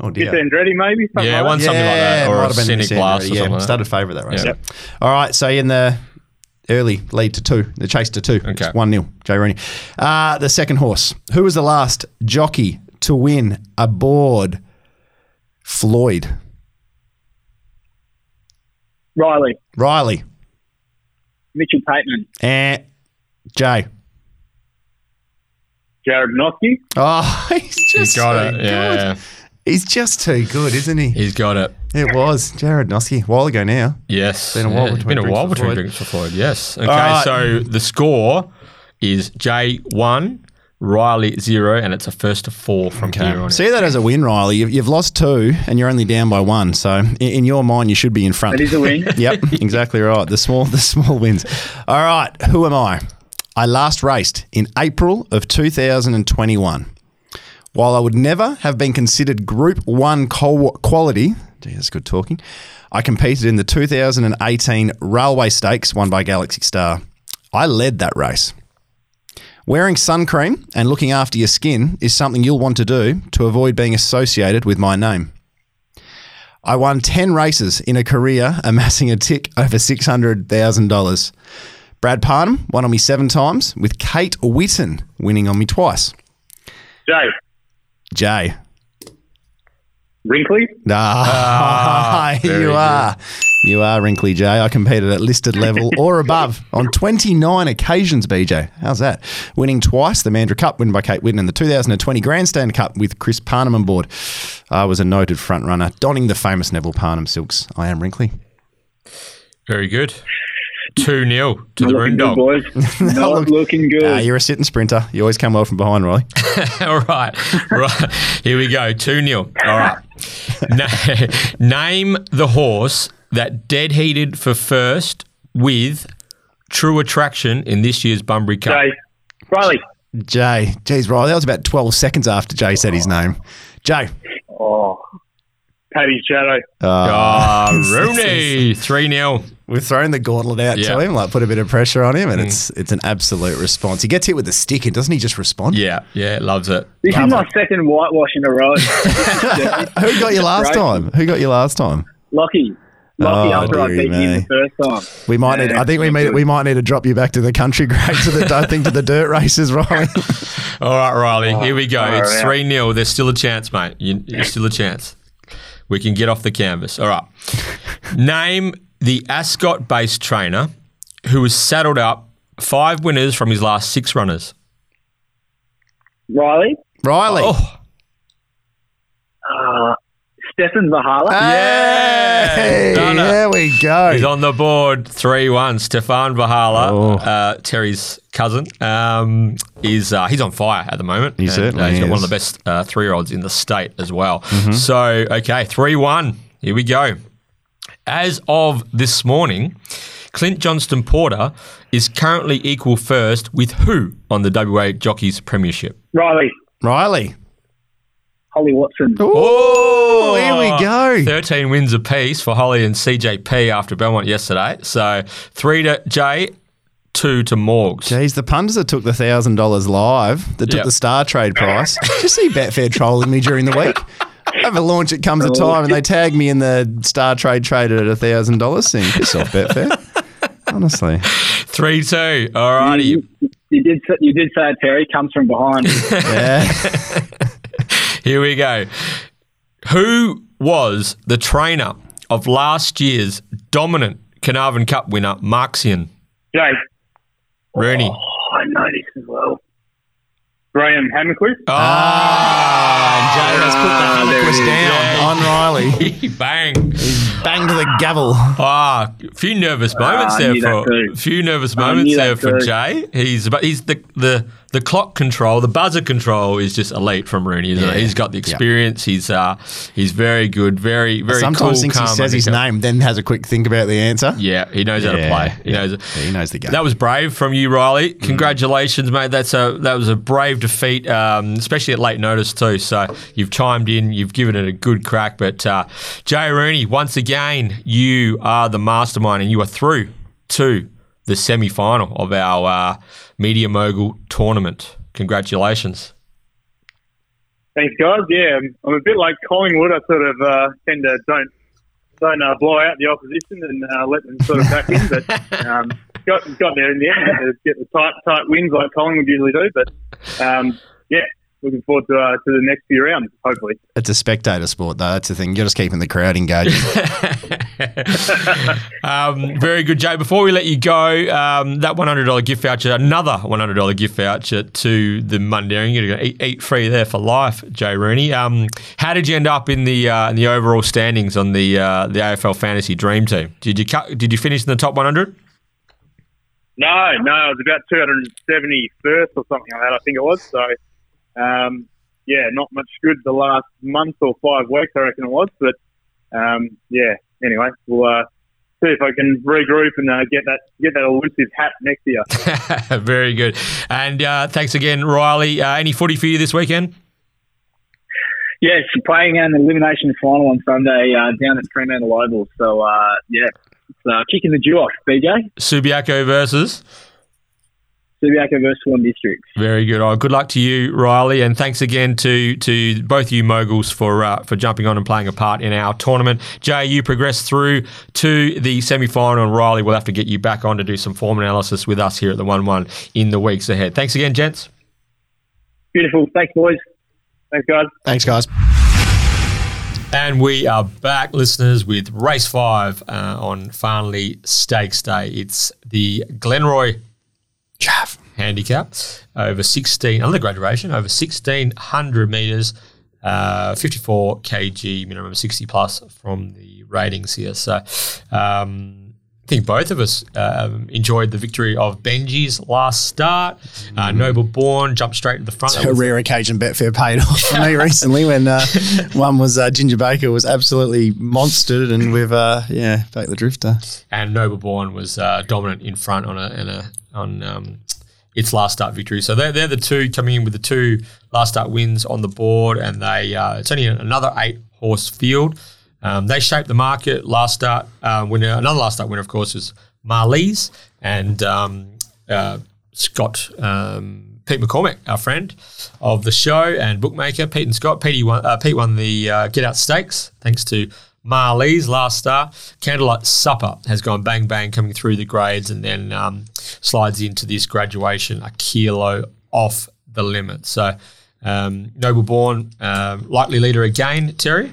Oh dear.
Fifth Andretti, maybe. Something
Yeah,
like
one
that.
something like that,
it
or
might
a
have been
Scenic
Sandra,
Blast or
yeah,
like
started favourite that race.
Yep.
All right, so in the early lead to two, the chase to two.
Okay.
It's 1 0. Jay Rooney. Uh, the second horse. Who was the last jockey to win aboard Floyd?
Riley,
Riley.
Mitchell Pateman,
And Jay.
Jared Noske.
Oh, he's just
He's got
too
it. Yeah.
He's just too good, isn't he?
he's got it.
It was Jared Noske a while ago now.
Yes.
Been a while
Yeah,
between
been a
drinks
while between
Floyd.
drinks for Floyd. Yes. Okay.
right.
So the score is J one, Riley zero, and it's a first to four from here on.
See that as a win, Riley. You've, you've lost two and you're only down by one. So in, in your mind, you should be in front.
That is a win.
yep, exactly right. The small, the small wins. All right, who am I? I last raced in April of 2021. While I would never have been considered Group One co- quality, gee, that's good talking. I competed in the 2018 Railway Stakes, won by Galaxy Star. I led that race. Wearing sun cream and looking after your skin is something you'll want to do to avoid being associated with my name. I won 10 races in a career, amassing a tick over $600,000. Brad Parnham won on me seven times, with Kate Witten winning on me twice.
Jay,
Jay.
Wrinkly.
Ah,
very
you
good.
Are. You are wrinkly, Jay. I competed at listed level or above on 29 occasions, BJ. How's that? Winning twice, the Mandurah Cup, win by Kate Witten, and the 2020 Grandstand Cup with Chris Parnham on board. I was a noted front runner, donning the famous Neville Parnham silks. I am wrinkly.
Very good. Two 0 to
Not
the
looking
Roon
good,
Dog.
boys. Not
look-
looking good.
Ah, you're a sitting sprinter. You always come well from behind, Riley.
All right, right. Here we go. Two 0 All right. Na- name the horse that dead heated for first with True Attraction in this year's Bunbury Cup.
Jay, Riley.
Jay. Jeez, Riley, that was about 12 seconds after Jay said his name. Jay.
Oh, Paddy's Shadow.
Ah, Rooney, three 0
We've thrown the gauntlet out
Yeah.
to him, like put a bit of pressure on him, and it's it's an absolute response. He gets hit with a stick, and doesn't he just respond?
Yeah, yeah, loves it.
This is my second whitewash in a row.
Who got you last time? Who got you last time?
Lucky. Lucky
Oh,
after I
dearie
beat
me.
him the first time.
We might need. I think we need. We might need to drop you back to the country grade to the. I think to the dirt races, Riley.
All right, Riley, here we go.
far
It's
out.
3 0. There's still a chance, mate. You, there's still a chance. We can get off the canvas. All right. Name the Ascot based trainer who has saddled up five winners from his last six runners.
Riley,
Riley.
Oh,
Uh, Stefan Vahala.
Hey,
Done it.
there we go.
he's on the board 3 1. Stefan Vahala,
Oh.
uh, Terry's cousin, um, is uh, he's on fire at the moment.
He
And,
certainly
uh, He's got one of
is.
the best uh, three year olds in the state as well.
Mm-hmm.
So, okay, 3 1. Here we go. As of this morning, Clint Johnston Porter is currently equal first with who on the WA Jockeys Premiership?
Riley.
Riley.
Holly Watson.
Oh, here we go.
13 wins apiece for Holly and CJP after Belmont yesterday. So three to Jay, two to Morgs.
Geez, the punters that took the thousand dollars live, that took
Yep.
the star trade price. Did you see Betfair trolling me during the week? I have a launch. It comes a time, and they tag me in the star trade traded at a thousand dollars. Saying piss off Betfair. Honestly,
Three two. All righty.
You, you did. say- You did say it, Terry comes from behind.
yeah.
Here we go. Who was the trainer of last year's dominant Carnarvon Cup winner, Marxian
Jay.
Rooney?
Oh, I know this as well. Graham Hammerquist.
Ah,
Jay has put the
there it
Hammerquist
is.
down on Riley.
bang.
Banged to the gavel.
Ah, a few nervous moments
Ah,
there for a few nervous moments there for
too.
Jay. He's but he's the the the clock control, the buzzer control is just elite from Rooney. Isn't
Yeah.
it? He's got the experience. He's uh he's very good, very very
Sometimes
cool.
thinks he says his name, then has a quick think about the answer.
Yeah, he knows how to play. He
yeah.
knows.
Yeah, he knows the game.
That was brave from you, Riley. Congratulations, mate. That's a that was a brave defeat, um, especially at late notice too. So you've chimed in, you've given it a good crack. But uh, Jay Rooney, once again, you are the mastermind, and you are through to the semi final of our uh, Media Mogul tournament. Congratulations.
Thanks, guys. Yeah, I'm- a bit like Collingwood. I sort of uh, tend to don't don't uh, blow out the opposition and uh, let them sort of back in, but um, got got there in the end get the tight tight wins like Collingwood usually do. But um, yeah, looking forward to uh, to the next few rounds. Hopefully,
It's a spectator sport, though. That's the thing. You're just keeping the crowd engaged.
um, very good, Jay. Before we let you go, um, that $100 gift voucher, another $100 gift voucher to the Mundaring. You're going to eat, eat free there for life, Jay Rooney. Um, how did you end up in the uh, in the overall standings on the uh, the AFL Fantasy Dream Team? Did you cut, did you finish in the top 100?
no, no, it was about 271st or something like that. I think it was. So um, yeah, not much good the last month or five weeks. I reckon it was, but um, yeah. Anyway, we'll. Uh, See if I can regroup and uh, get that get that elusive hat next year.
very good. And uh, thanks again, Riley. Uh, any footy for you this weekend?
Yes, playing an elimination final on Sunday uh, down at Fremantle Oval. So uh, yeah, it's uh, kicking the dew off. BJ
Subiaco versus.
Subiaco versus Swan Districts.
Very good. Oh, good luck to you, Riley, and thanks again to to both you moguls for uh, for jumping on and playing a part in our tournament. Jay, you progressed through to the semi final, and Riley will have to get you back on to do some form analysis with us here at the One One in the weeks ahead. Thanks again, gents.
Beautiful. Thanks, boys. Thanks, guys.
Thanks, guys.
And we are back, listeners, with race five uh, on Farnley Stakes Day. It's the Glenroy
Chaff.
handicap over 16, another graduation, over 1600 metres, uh, 54 kg, minimum 60 plus from the ratings here. So um, I think both of us um, enjoyed the victory of Benji's last start. Uh, Noble Born jumped straight to the front. That
A rare occasion Betfair paid off for me recently when uh, one was uh, Ginger Baker was absolutely monstered and with uh, yeah, Fake the Drifter.
and Noble Born was uh, dominant in front on a, in a on um, its last start victory. So they're, they're the two coming in with the two last start wins on the board, and they uh, it's only another eight horse field. Um, they shaped the market last start uh, winner. Another last start winner, of course, is Marlies and um, uh, Scott. Um, Pete McCormick, our friend of the show and bookmaker, Pete and Scott. Pete won, uh, Pete won the uh, Get Out Stakes thanks to Marlies last star. Candlelight Supper has gone bang bang coming through the grades and then um, slides into this graduation a kilo off the limit. So um, Noble Born, um, likely leader again, Terry.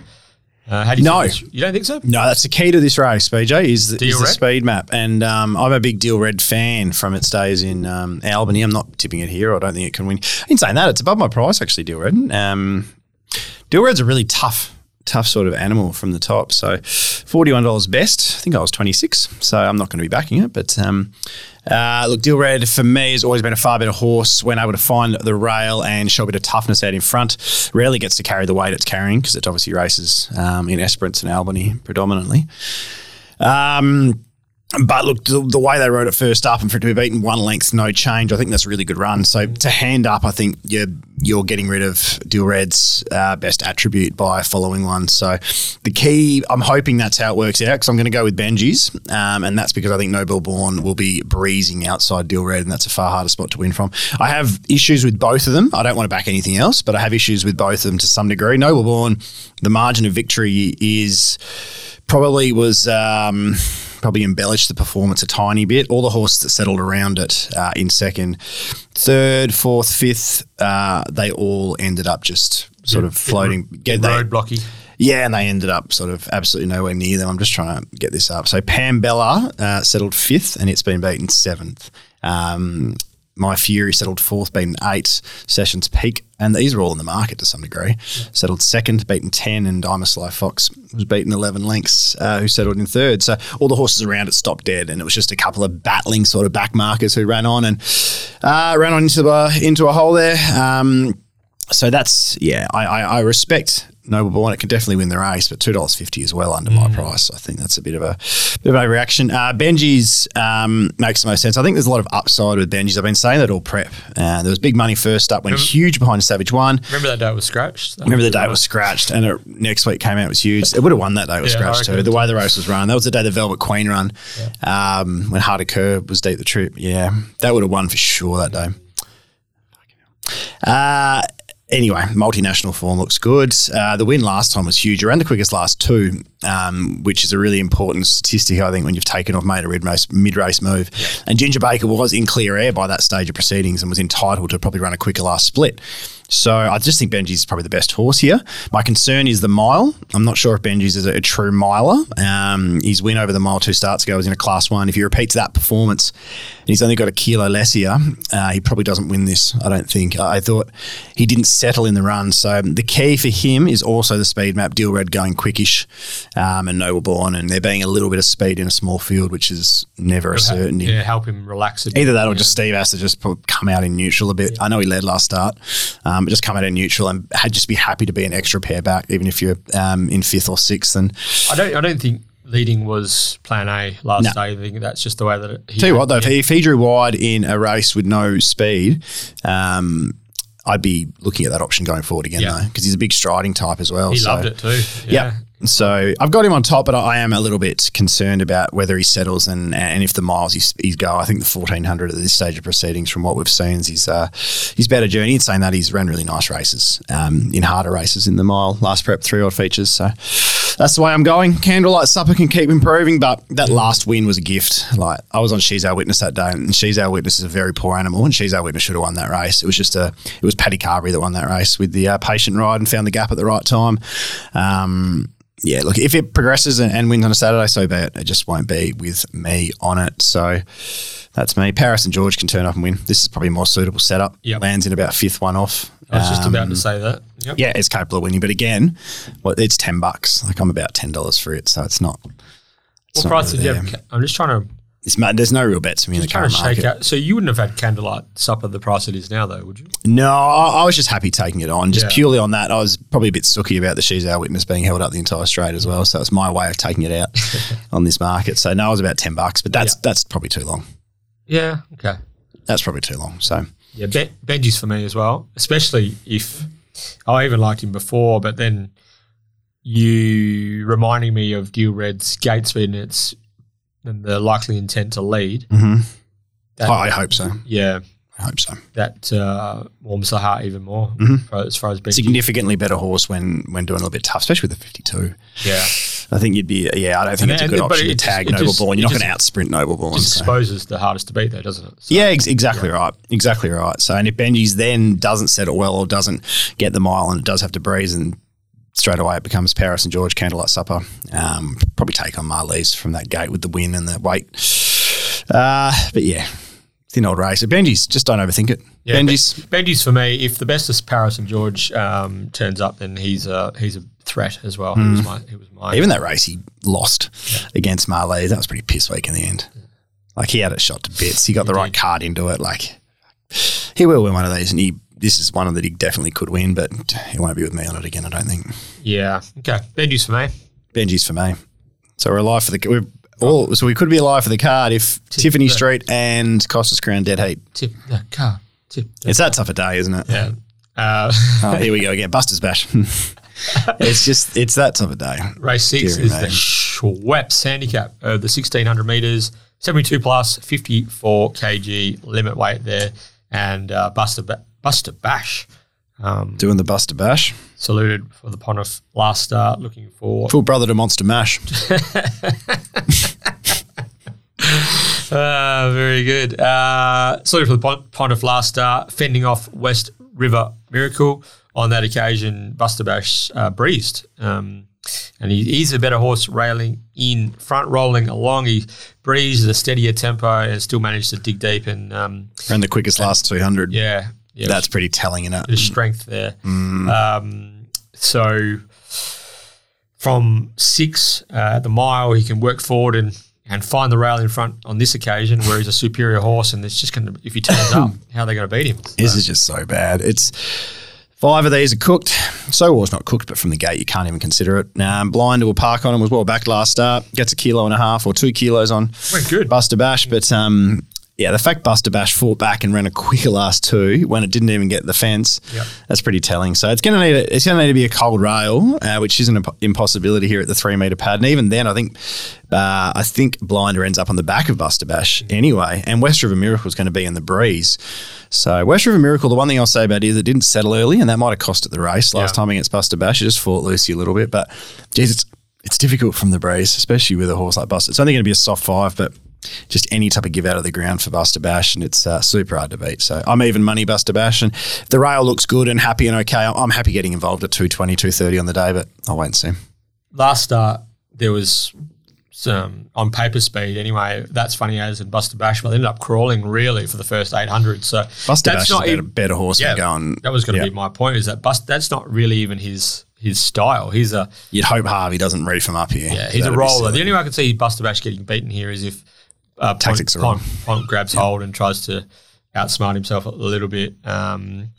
Uh, how do you
No.
you don't think so?
No, that's the key to this race, BJ, is, the- is the speed map. And um, I'm a big Deal Red fan from its days in um, Albany. I'm not tipping it here. I don't think it can win. In saying that, it's above my price, actually, Deal Red. Um, Deal Red's a really tough, tough sort of animal from the top. So $41 best. I think I was 26 so I'm not going to be backing it. But um, uh, look, Deal Red for me has always been a far better horse when able to find the rail and show a bit of toughness out in front. Rarely gets to carry the weight it's carrying because it obviously races um, in Esperance and Albany predominantly. Um, but look, the, the way they rode it first up and for it to be beaten one length, no change, I think that's a really good run. So to hand up, I think you're you're getting rid of Deal Red's uh, best attribute by following one. So the key, I'm hoping that's how it works out because I'm going to go with Benji's, um, and that's because I think Noble Born will be breezing outside Deal Red, and that's a far harder spot to win from. I have issues with both of them. I don't want to back anything else, but I have issues with both of them to some degree. Noble Born, the margin of victory is probably was um, probably embellished the performance a tiny bit. All the horses that settled around it uh, in second, third, fourth, fifth, uh, they all ended up just sort of floating. Get they-
Roadblocky.
yeah, and they ended up sort of absolutely nowhere near them. I'm just trying to get this up. So Pam Bella uh, settled fifth, and it's been beaten seventh. Um, my Fury settled fourth, beaten eight. Sessions Peak, and these are all in the market to some degree. Settled second, beaten 10, and Diamond Fox was beaten 11 lengths, uh, who settled in third. So all the horses around it stopped dead, and it was just a couple of battling sort of back markers who ran on and uh, ran on into, the, into a hole there. Um, so that's yeah, I, I, I respect Noble Born. It can definitely win the race, but two dollars fifty is well under my price. I think that's a bit of a bit of a reaction. Uh, Benji's um, makes the most sense. I think there's a lot of upside with Benji's. I've been saying that all prep. Uh, there was big money first up, went huge behind Savage One.
Remember that day it was scratched?
Remember the day it was scratched, and it, next week came out it was huge. It would have won that day it was
Yeah,
scratched too. The way the race was run, that was the day the Velvet Queen run, um, when Harder Curb was deep the trip. Yeah, that would have won for sure that day. Uh, anyway, multinational form looks good. Uh, the win last time was huge. Around the quickest last two, um, which is a really important statistic, I think, when you've taken off, made a mid race, mid race move. And Ginger Baker was in clear air by that stage of proceedings and was entitled to probably run a quicker last split. So I just think Benji's probably the best horse here. My concern is the mile. I'm not sure if Benji's is a, a true miler. Um, his win over the mile two starts ago was in a class one. If he repeats that performance and he's only got a kilo less here, uh, he probably doesn't win this, I don't think. I, I thought he didn't settle in the run. So the key for him is also the speed map, Deal Red going quickish um, and Noble Born, and there being a little bit of speed in a small field, which is never a certainty.
Yeah, help him relax a bit.
Either that or
Yeah.
just Steve has to just put, come out in neutral a bit. I know he led last start, um, but just come out in neutral and had just be happy to be an extra pair back, even if you're um, in fifth or sixth. And
I don't. I don't think leading was Plan A last
No.
day. I think that's just the way that. It, he
tell you what, though, if, he, if he drew wide in a race with no speed, um, I'd be looking at that option going forward again,
Yeah.
though, because he's a big striding type as well.
he
so-
loved it too.
Yeah. So I've got him on top, but I am a little bit concerned about whether he settles and and if the miles he's, he's go. I think the fourteen hundred at this stage of proceedings, from what we've seen, is his uh, better journey. In saying that, he's ran really nice races um, in harder races in the mile last prep three odd features. So that's the way I'm going. Candlelight supper can keep improving, but that last win was a gift. Like I was on She's Our Witness that day, and She's Our Witness is a very poor animal, and She's Our Witness should have won that race. It was just a it was Paddy Carbery that won that race with the uh, patient ride and found the gap at the right time. Um, yeah, look, if it progresses and, and wins on a Saturday, so be it. It just won't be with me on it. So that's me. Paris and George can turn up and win. This is probably a more suitable setup.
Yep.
Lands in about fifth one off.
I was just about
Um,
to say that. Yep.
Yeah, it's capable of winning. But again, well, it's 10 bucks. Like I'm about $10 for it. So it's not. it's
What
not
price
really
did you have? I'm just trying to
there's no real bets for me in the current market.
out. So you wouldn't have had candlelight supper the price it is now, though, would you?
No, I, I was just happy taking it on, just
Yeah.
purely on that. I was probably a bit sooky about the She's Our Witness being held up the entire straight as well. So it's my way of taking it out on this market. So no, it was about 10 bucks, but that's
Yeah.
that's probably too long.
Yeah. Okay.
That's probably too long. So
Yeah, ben, Benji's for me as well, especially if I even liked him before, but then you reminding me of Deal Red's gate speed and its and the likely intent to lead.
mhm.
That,
I, I hope so.
yeah,
I hope so.
that uh, warms the heart even more
Mhm.
for- as far as being
Significantly better horse when when doing a little bit tough, especially with the 52.
Yeah,
I think you'd be, yeah, I don't think
And
it's a good option to tag
just-
Noble Born. You're not going to outsprint Noble Born. so.
exposes the hardest to beat, though, doesn't it? So-
Yeah, ex- exactly right. Exactly right. So, and if Benji's then doesn't settle well or doesn't get the mile and it does have to breeze and straight away it becomes Paris and George Candlelight Supper. Um, probably take on Marlies from that gate with the win and the weight. Uh, but yeah, thin old race. Benji's just don't overthink it.
Yeah,
Benji's
Benji's for me. If the bestest Paris and George um, turns up, then he's a he's a threat as well. He was my he was my
even that race he lost against Marlies. That was pretty piss weak in the end. Like he had it shot to bits. He got the right card into it. Like he will win one of these, and he this is one that he definitely could win, but he won't be with me on it again. I don't think.
yeah. Okay, Benji's for me.
Benji's for me. So we're alive for the we're all. So we could be alive for the card if Tiffany
the-
Street and Costas Crown dead heat.
Tip the car. Tip. The,
It's that tough a day, isn't it?
yeah. Uh,
Oh, here we go again. Buster's bash. it's just it's that tough a day.
race six
Deary
is
me.
the Schweppes handicap of the 1600 meters, 72 plus, 54 kg limit weight there, and uh, Buster ba- Buster Bash um,
Doing the Buster bash.
saluted for the Pontiff last start, looking for
Full brother to Monster Mash.
Uh, very good. Uh, sorry for the Pon- Pontiff last start, fending off West River Miracle. On that occasion, Buster Bash uh, breezed. Um, and he, he's a better horse railing in front, rolling along. He breezed at a steadier tempo and still managed to dig deep. And um,
Ran the quickest last 200.
yeah, yeah,
That's pretty telling, isn't
bit of strength there. Um, so from six uh, at the mile, he can work forward and, and find the rail in front on this occasion where he's a superior horse and it's just going to, if he turns up, how are they going to beat him?
This is just so bad. It's five of these are cooked. So war's not cooked, but from the gate you can't even consider it. Um, blind to a park on him was well back last start. Gets a kilo and a half or two kilos on
Went good.
Buster Bash, but um, yeah, the fact Buster Bash fought back and ran a quicker last two when it didn't even get the fence,
Yep.
that's pretty telling. So it's going to need a, it's going to need to be a cold rail, uh, which isn't an imp- impossibility here at the three meter pad. And even then, I think uh, I think Blinder ends up on the back of Buster Bash anyway, and West River Miracle is going to be in the breeze. So West River Miracle, the one thing I'll say about it is it didn't settle early, and that might have cost it the race last
Yeah.
time against Buster Bash. It just fought Lucy a little bit, but geez, it's it's difficult from the breeze, especially with a horse like Buster. It's only going to be a soft five, but just any type of give out of the ground for Buster Bash, and it's uh, super hard to beat. So I'm even money Buster Bash, and the rail looks good and happy and okay, I'm- happy getting involved at 220, 230 on the day, but I'll wait and see.
Last start, there was some on paper speed anyway. That's funny as in Buster Bash, but they ended up crawling really for the first 800. So
Buster
that's
Bash is
not
a better, horse
Yeah,
than going.
that was going to
yeah.
be my point is that Bust, that's not really even his his style. He's a
You'd hope Harvey doesn't reef him up here.
Yeah, he's a
That'd be
roller. The only way I can see Buster Bash getting beaten here is if uh, Pont,
Tactics are
Pont. Pont grabs hold and tries to outsmart himself a little bit, um,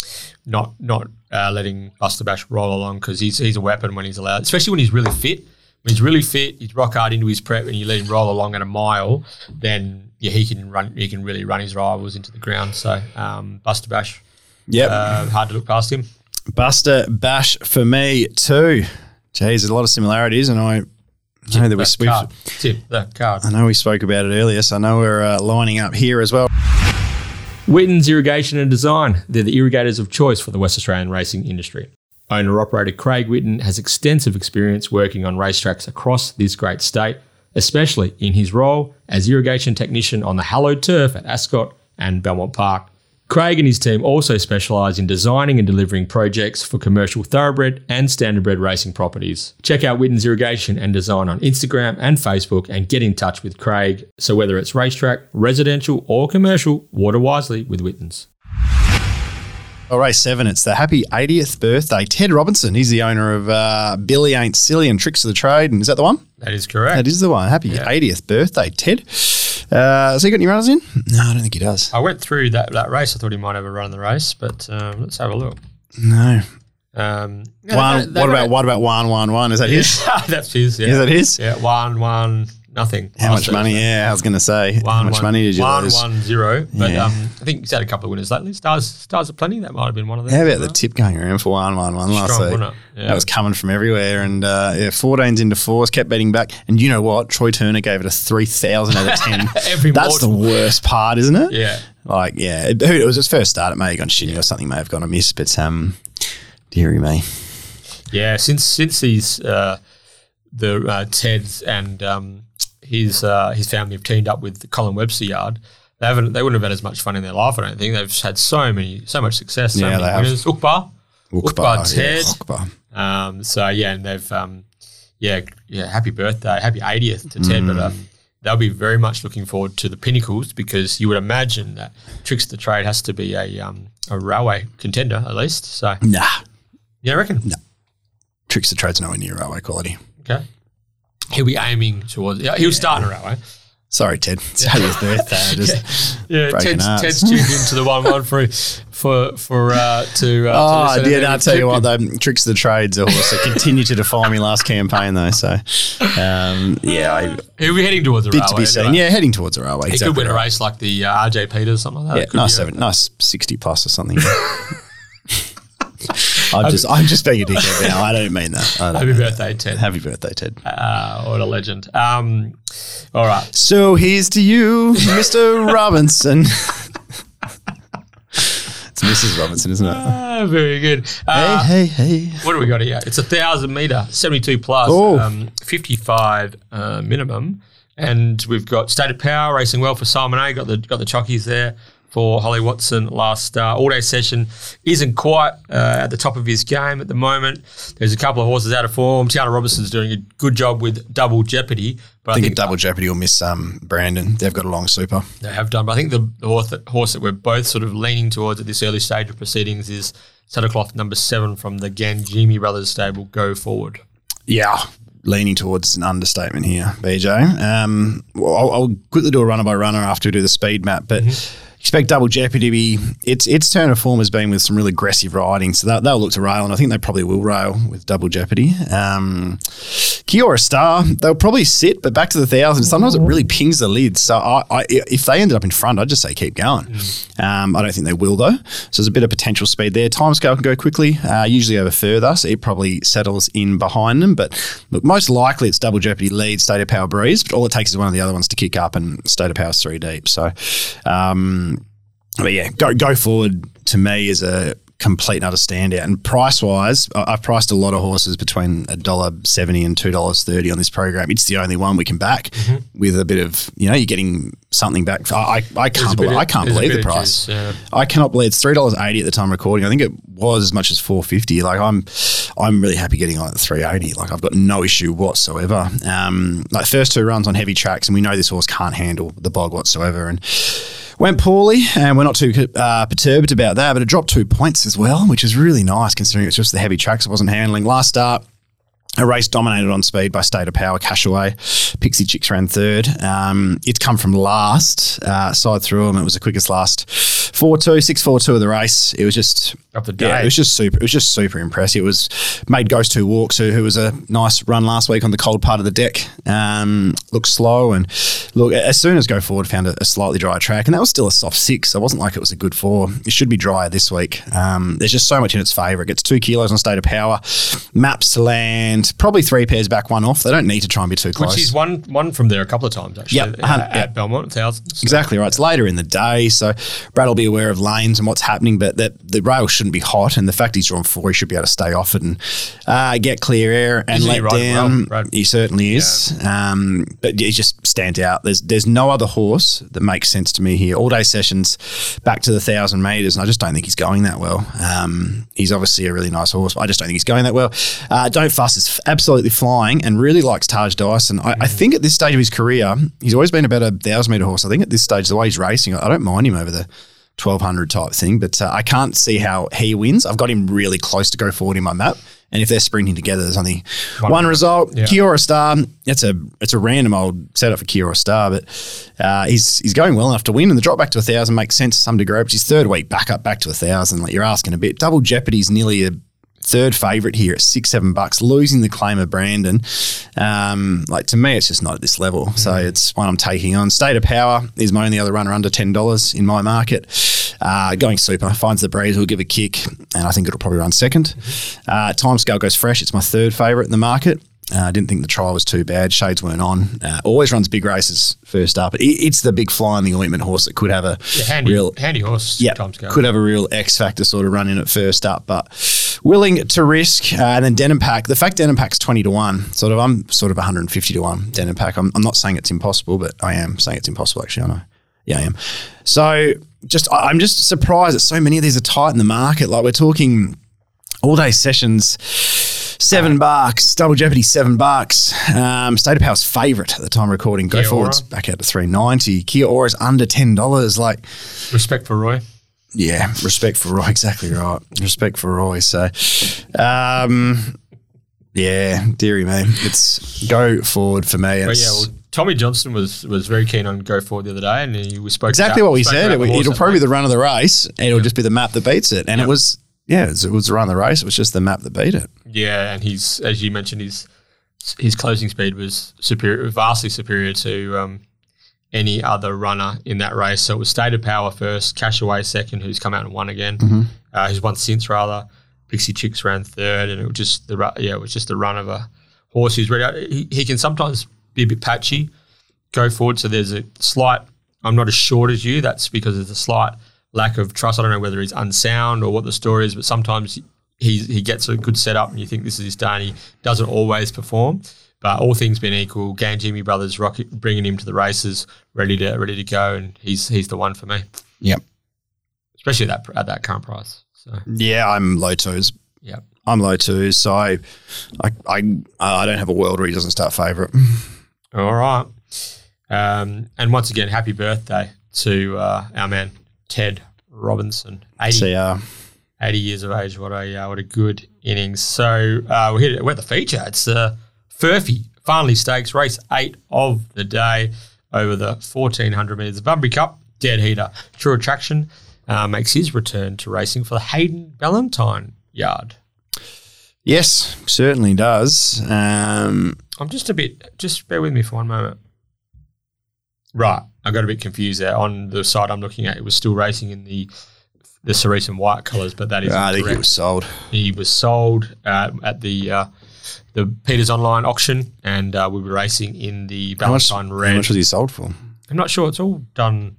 not not uh, letting Buster Bash roll along because he's he's a weapon when he's allowed, especially when he's really fit. When he's really fit, he's rock hard into his prep, and you let him roll along at a mile, then yeah, he can run. He can really run his rivals into the ground. So um, Buster Bash,
yeah,
uh, hard to look past him.
Buster Bash for me too. Geez, there's a lot of similarities, and I know that we,
That
we've,
card. Tip the card.
I know we spoke about it earlier, so I know we're uh, lining up here as well.
Witten's Irrigation and Design. They're the irrigators of choice for the West Australian racing industry. Owner operator Craig Witten has extensive experience working on racetracks across this great state, especially in his role as irrigation technician on the hallowed turf at Ascot and Belmont Park. Craig and his team also specialise in designing and delivering projects for commercial thoroughbred and standardbred racing properties. Check out Witten's Irrigation and Design on Instagram and Facebook and get in touch with Craig. So whether it's racetrack, residential or commercial, water wisely with Witten's.
All right, seven. It's the happy 80th birthday. Ted Robinson. He's the owner of uh, Billy Ain't Silly and Tricks of the Trade. And is that the one?
That is correct.
That is the one. Happy 80th birthday, Ted. Uh, has he got any runners in? No, I don't think he does.
I went through that, that race. I thought he might have a run in the race, but um, let's have a look.
No.
Um,
One, what about what about one one one? Is that his?
That's his. Yeah.
Is that his?
Yeah, one one nothing.
How much money? Yeah, I was going to say.
One,
How much
one-
money did you
one,
lose?
one, zero. But
Yeah.
um, I think he's had a couple of winners lately. Stars, stars are plenty. That might have been one of them.
How about the tip going around for one one one last
Strong,
week?
Yeah.
That was coming from everywhere, and uh, yeah, 14s into fours, kept betting back. And you know what? Troy Turner gave it a three thousand out of ten.
Every
That's the worst part, isn't it?
Yeah.
Like, yeah, it, it was his first start. It may have gone shitty or something may have gone amiss, but um, dearie me.
Yeah, since since he's uh, the uh, Ted and um, his uh, his family have teamed up with the Colin Webster Yard, they haven't they wouldn't have had as much fun in their life. I don't think they've had so many so much success, so
Yeah,
many
they have.
winners. Ukbar,
Ukbar,
Ukbar, Ted,
yeah, Ukbar.
Um, so yeah, and they've um, yeah yeah happy birthday, happy 80th to Ted. But uh, they'll be very much looking forward to the pinnacles because you would imagine that Tricks the Trade has to be a um, a railway contender at least. So
Nah.
yeah, I reckon.
No. Tricks the trade's nowhere near railway quality.
Okay. He'll be aiming towards. Yeah, he'll start in a railway.
Sorry, Ted. It's Harry's birthday. Just,
Yeah,
Breaking
Ted's. Ted's tuned into the one one for for for uh, to. Uh,
Oh,
to
I did.
and
I'll tell you what, though, tricks of the trades are also continue to define me last campaign, though. So, um, yeah, I
He'll be heading towards a
bit
railway.
to be seen.
anyway.
Yeah, heading towards a railway.
He
exactly
could win a race like the uh, RJ Peters, or something like that.
Yeah, nice seven, nice sixty plus or something. I'm just, I'm just being a dickhead now. I don't mean that. I don't
Happy
mean
birthday, Ted.
Happy birthday, Ted.
Uh, what a legend. Um, all right.
So here's to you, Mr. Robinson. it's Mrs. Robinson, isn't it?
Ah, very good. Uh,
hey, hey, hey.
What do we got here? It's a thousand meter, seventy-two plus,
Oh.
um, fifty-five uh, minimum, and we've got State of Power racing well for Simon A. Got the got the chockies there for Holly Watson last uh, all day session. Isn't quite uh, at the top of his game at the moment. There's a couple of horses out of form. Tiana Robinson's doing a good job with Double Jeopardy, but
I
I
think
think,
a double jeopardy will miss um, Brandon. They've got a long super.
they have done. But I think the, the horse, that, horse that we're both sort of leaning towards at this early stage of proceedings is Saddlecloth number seven from the Gangemi Brothers stable. Go forward.
Yeah, leaning towards an understatement here, BJ. Um, well, I'll, I'll quickly do a runner by runner after we do the speed map, but. Expect double jeopardy to be its its turn of form has been with some really aggressive riding, so that, they'll look to rail, and I think they probably will rail with double jeopardy. Um, Kiora Star, they'll probably sit, but back to the thousand. Sometimes it really pings the lids. So I, I, if they ended up in front, I'd just say keep going. Um, I don't think they will though. So there's a bit of potential speed there. Timescale can go quickly, uh, usually over further, so it probably settles in behind them. But look, most likely it's double jeopardy lead, state of power breeze. But all it takes is one of the other ones to kick up, and state of power's three deep. So. Um, but yeah, go go forward to me is a complete and utter standout. And price wise, I've priced a lot of horses between a dollar seventy and two dollars thirty on this program. It's the only one we can back with a bit of you know you're getting something back. I I, I can't believe I can't believe the price.
juice, yeah.
I cannot believe it's three dollars eighty at the time of recording. I think it was as much as four fifty. Like I'm, I'm really happy getting on at three eighty. Like I've got no issue whatsoever. Um, like first two runs on heavy tracks, and we know this horse can't handle the bog whatsoever, and went poorly, and we're not too uh, perturbed about that. But it dropped two points as well, which is really nice considering it's just the heavy tracks it wasn't handling. Last start. A race dominated on speed by State of Power, Cashaway. Pixie Chicks ran third. Um, it's come from last, uh, side through them. It was the quickest last 4 2, 6 4 2 of the race. It was just.
Up the
Yeah, it was just super. It was just super impressive. It was made Ghost Two Walks, who, who was a nice run last week on the cold part of the deck. Um, looked slow and look as soon as Go Forward found a, a slightly drier track, and that was still a soft six. So it wasn't like it was a good four. It should be drier this week. Um, there's just so much in its favour. It gets two kilos on State of Power, maps to land, probably three pairs back, one off. They don't need to try and be too close.
Which is one one from there a couple of times actually.
Yep,
uh, at
yep.
Belmont, thousands.
Exactly right. It's later in the day, so Brad will be aware of lanes and what's happening, but that the rail shouldn't be hot, and the fact he's drawn four, he should be able to stay off it and uh, get clear air and
Isn't he
let down.
well?
He certainly is, um, but he just stands out. There's there's no other horse that makes sense to me here. All day sessions back to the thousand meters, and I just don't think he's going that well. Um, he's obviously a really nice horse, but I just don't think he's going that well. Uh, don't fuss is absolutely flying and really likes Taj Dyson. I, I think at this stage of his career, he's always been about a thousand meter horse. I think at this stage, the way he's racing, I don't mind him over the 1200 type thing, but uh, I can't see how he wins. I've got him really close to go forward in my map. And if they're sprinting together, there's only one, result.
Yeah.
Kiora Star. It's a it's a random old setup for Kiora Star, but uh, he's he's going well enough to win. And the drop back to a thousand makes sense to some degree. But his third week back up back to a thousand. Like you're asking a bit. Double Jeopardy's nearly a third favourite here at six seven bucks, losing the claim of Brandon. Um, like to me, it's just not at this level. So it's one I'm taking on. State of Power is my only other runner under ten dollars in my market. Uh, going super finds the breeze, will give a kick, and I think it'll probably run second. Uh, Timescale goes fresh. It's my third favourite in the market. Uh, I didn't think the trial was too bad. Shades weren't on. Uh, always runs big races first up. It, it's the big fly in the ointment horse that could have a
Yeah, handy,
real
handy horse.
yeah, could have a real X factor sort of run in at first up, but willing to risk. Uh, and then Denim Pack, the fact Denim Pack's 20 to 1, sort of, I'm sort of 150 to 1 Denim Pack. I'm, I'm not saying it's impossible, but I am saying it's impossible, actually. I know. Yeah, I am. So just, I'm just surprised that so many of these are tight in the market. Like we're talking all day sessions. Seven bucks, double jeopardy, seven bucks. Um, State of Power's favourite at the time recording. Go
Kia
forwards
Ora.
back out to three ninety. Kia Aura's under ten dollars. Like,
Respect for Roy.
Yeah, respect for Roy. Exactly right. Respect for Roy. So, um, yeah, dearie me, it's go forward for me.
But yeah, well, Tommy Johnson was was very keen on go forward the other day, and he was spoke
exactly
about-
what we said. It, will probably be the run of the race. and It'll just be the map that beats it. And it was, yeah, it was, it was the run of the race. It was just the map that beat it.
Yeah, and he's as you mentioned, his his closing speed was superior, vastly superior to um, any other runner in that race. So it was State of Power first, Cashaway second, who's come out and won again.
Mm-hmm.
Uh, who's won since rather. Pixie Chicks ran third, and it was just the yeah, it was just the run of a horse who's ready. He, he can sometimes be a bit patchy, go forward. So there's a slight. I'm not as short as you. That's because there's a slight lack of trust. I don't know whether he's unsound or what the story is, but sometimes he he gets a good setup and you think this is his day and he doesn't always perform. But all things being equal, Gangemi Brothers rocket, bringing him to the races, ready to ready to go, and he's he's the one for me,
Yep.
especially at that at that current price. So
Yeah, I'm low twos.
yeah,
I'm low twos. So I, I, I, I don't have a world where he doesn't start favourite.
all right. Um, and once again, happy birthday to uh, our man Ted Robinson, 80,
So uh,
80 years of age. What a uh, what a good innings. So uh, we're here. We're at the feature. It's the Furphy Farnley Stakes, race eight of the day over the 1400 metres. The Bunbury Cup, dead heater. True Attraction uh, makes his return to racing for the Hayden Valentine Yard.
yes, certainly does. Um,
I'm just a bit. Just bear with me for one moment. Right, I got a bit confused there. On the side I'm looking at, it was still racing in the the cerise and white colours, but that is
I think he was sold.
He was sold uh, at the uh, the Peters Online auction, and uh, we were racing in the
How much,
Valentine
how much was he sold for?
I'm not sure. It's all done.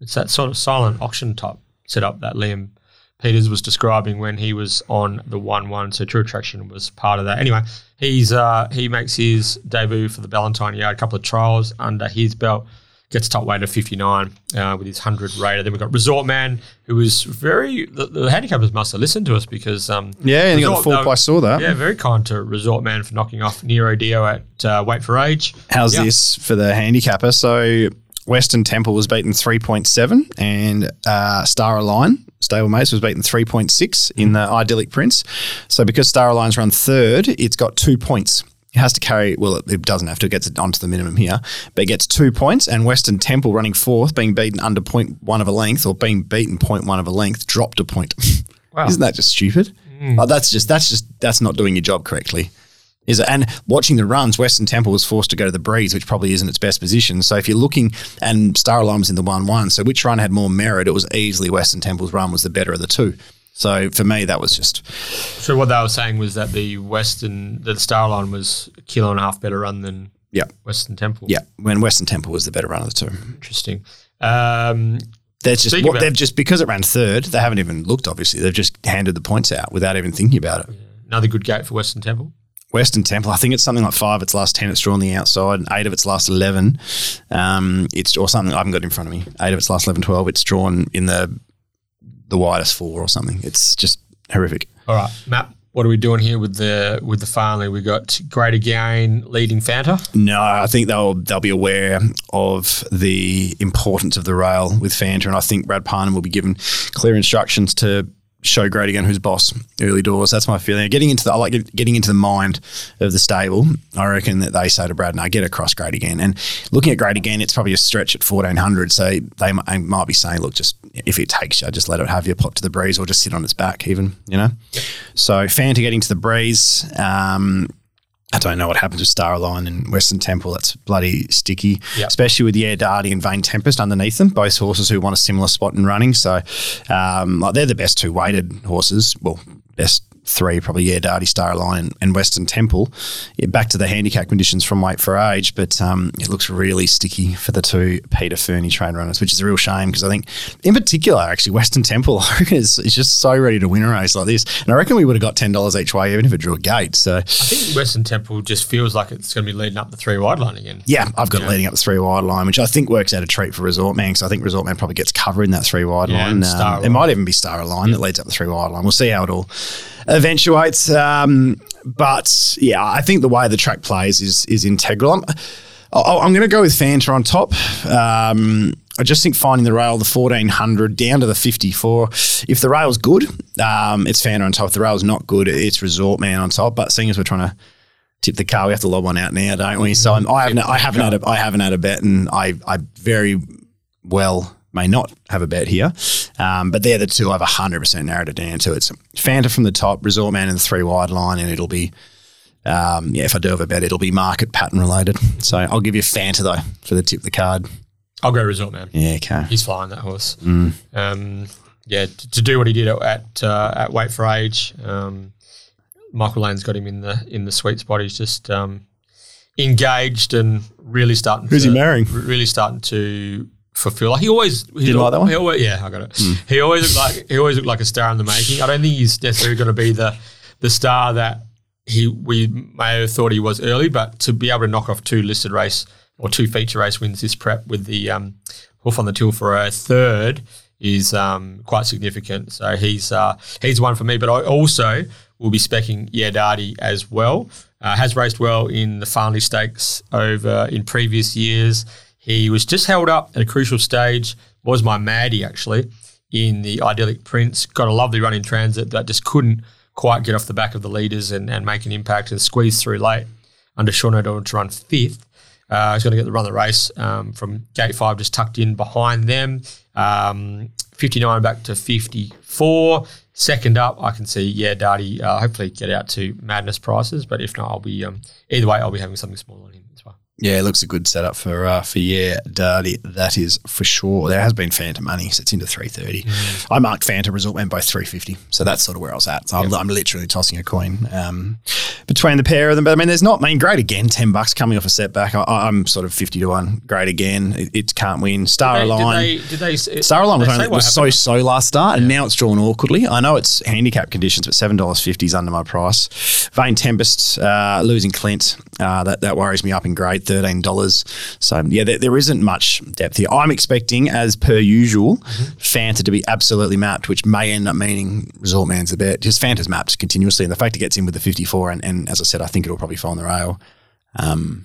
It's that sort of silent auction type setup that Liam Peters was describing when he was on the one one. So True Attraction was part of that. Anyway, he's uh, he makes his debut for the Valentine Yard. A couple of trials under his belt. Gets top weight of 59 uh, with his 100 rater. Then we've got Resort Man, who was very. The, the handicappers must have listened to us because. Um,
Yeah, and he got the
Resort-
full price. Saw that.
yeah, very kind to Resort Man for knocking off Nero Dio at uh, Wait for Age.
How's
Yeah.
this for the handicapper? So Western Temple was beaten 3.7 and uh, Star Align, stablemates, was beaten 3.6 in the Idyllic Prince. So because Star Align's run third, it's got two points. It has to carry, well, it, it doesn't have to, it gets it onto the minimum here, but it gets two points. And Western Temple running fourth, being beaten under point one of a length or being beaten point one of a length, dropped a point.
Wow.
Isn't that just stupid? Mm. Like, that's just, that's just, that's not doing your job correctly. Is it? And watching the runs, Western Temple was forced to go to the breeze, which probably isn't its best position. So if you're looking, and Star Alarm's in the one-one, so which run had more merit? It was easily Western Temple's run was the better of the two. So for me, that was just
So what they were saying was that the Western, the Star Line was a kilo and a half better run than
yeah,
Western Temple.
yeah. When Western Temple was the better run of the two,
Interesting. Um,
that's just what they've just because it ran third. They haven't even looked. Obviously, they've just handed the points out without even thinking about it.
another good gate for Western Temple.
Western Temple, I think it's something like five of its last ten. It's drawn the outside, and eight of its last eleven. Um, it's or something I haven't got in front of me. Eight of its last 11, 12, It's drawn in the the widest four or something. It's just horrific.
All right, Matt. What are we doing here with the with the Farnley? We got Great Again leading Fanta.
No, I think they'll they'll be aware of the importance of the rail with Fanta, and I think Brad Parnham will be given clear instructions to show Great again who's boss early doors. That's my feeling. Getting into the I like getting into the mind of the stable. I reckon that they say to Brad, "No, get across Great again." And looking at Great again, it's probably a stretch at fourteen hundred. So they might be saying, "Look, just if it takes you, just let it have you pop to the breeze, or just sit on its back, even." You know. So Fanta getting to the breeze. Um, I don't know what happens with Starline and Western Temple. That's bloody sticky,
Yep.
especially with the Air Darty and Vane Tempest underneath them. Both horses who want a similar spot in running. So, um, like they're the best two weighted horses. Well, best three probably yeah, Darty, Starline, and, and Western Temple. Yeah, back to the handicap conditions from weight for age, but um, it looks really sticky for the two Peter Fernie train runners, which is a real shame because I think, in particular, actually Western Temple is, is just so ready to win a race like this, and I reckon we would have got ten dollars each way even if it drew a gate. So.
I think Western Temple just feels like it's going to be leading up the three wide line again.
Yeah, I've got it leading up the three wide line, which I think works out a treat for Resort Man because I think Resort Man probably gets cover in that three wide
Yeah,
line.
Star
it might even be Star Line that leads up the three wide line. We'll see how it all eventuates. Um, but yeah, I think the way the track plays is is integral. I'm, I'm going to go with Fanta on top. Um, I just think finding the rail, the 1400 down to the 54. If the rail's good, um, it's Fanta on top. If the rail's not good, it's Resort Man on top. But seeing as we're trying to tip the car, we have to lob one out now, don't we? So I'm, I haven't, I haven't had a, I haven't had a bet, and I, I very well may not have a bet here. Um, but they're the two I've 100% narrowed it down to. It's Fanta from the top, Resort Man in the three wide line, and it'll be, um, yeah, if I do have a bet, it'll be market pattern related. So I'll give you Fanta though for the tip of the card.
I'll go Resort Man.
Yeah, okay.
He's flying that horse.
Mm.
Um, yeah, to, to do what he did at at, uh, at Weight for Age, um, Michael Lane's got him in the in the sweet spot. He's just um, engaged and really starting.
Who's
to,
he marrying?
Really starting to fulfill. Like he always he
you like that one?
He always, yeah, I got it. He always looked like he always looked like a star in the making. I don't think he's necessarily going to be the the star that he we may have thought he was early, but to be able to knock off two listed race or two feature race wins this prep with the um, hoof on the till for a third is um, quite significant. So he's uh, he's one for me. But I also will be specking Yedadi as well. Uh, has raced well in the Farnley Stakes over in previous years. He was just held up at a crucial stage. Was my Maddie actually in the Idyllic Prince? Got a lovely run in transit that just couldn't quite get off the back of the leaders and, and make an impact and squeeze through late under Sean O'Donnell to run fifth. Uh, he's going to get the run of the race um, from gate five, just tucked in behind them. Um, 59 back to 54. Second up, I can see, yeah, Darty, uh, hopefully get out to madness prices. But if not, I'll be, um, either way, I'll be having something small on him as well.
Yeah, it looks a good setup for uh, for yeah, Darty. That is for sure. There has been Phantom money, so it's into three thirty. I marked Phantom result went by three fifty, so that's sort of where I was at. So I'm, I'm literally tossing a coin um, between the pair of them. But I mean, there's not. I mean, great again, ten bucks coming off a setback. I, I'm sort of fifty to one. Great again. It, it can't win. Star
Did
Align.
did they, did they,
Star Align was, only, was so so last start, and now it's drawn awkwardly. I know it's handicap conditions, but seven dollars fifty is under my price. Vane Tempest uh, losing Clint, uh, that that worries me up in grade thirteen dollars. So yeah, there, there isn't much depth here. I'm expecting, as per usual, Fanta to be absolutely mapped, which may end up meaning Resort Man's the bet. Just Fanta's mapped continuously, and the fact it gets in with the 54, and, and as I said, I think it'll probably fall on the rail. Um,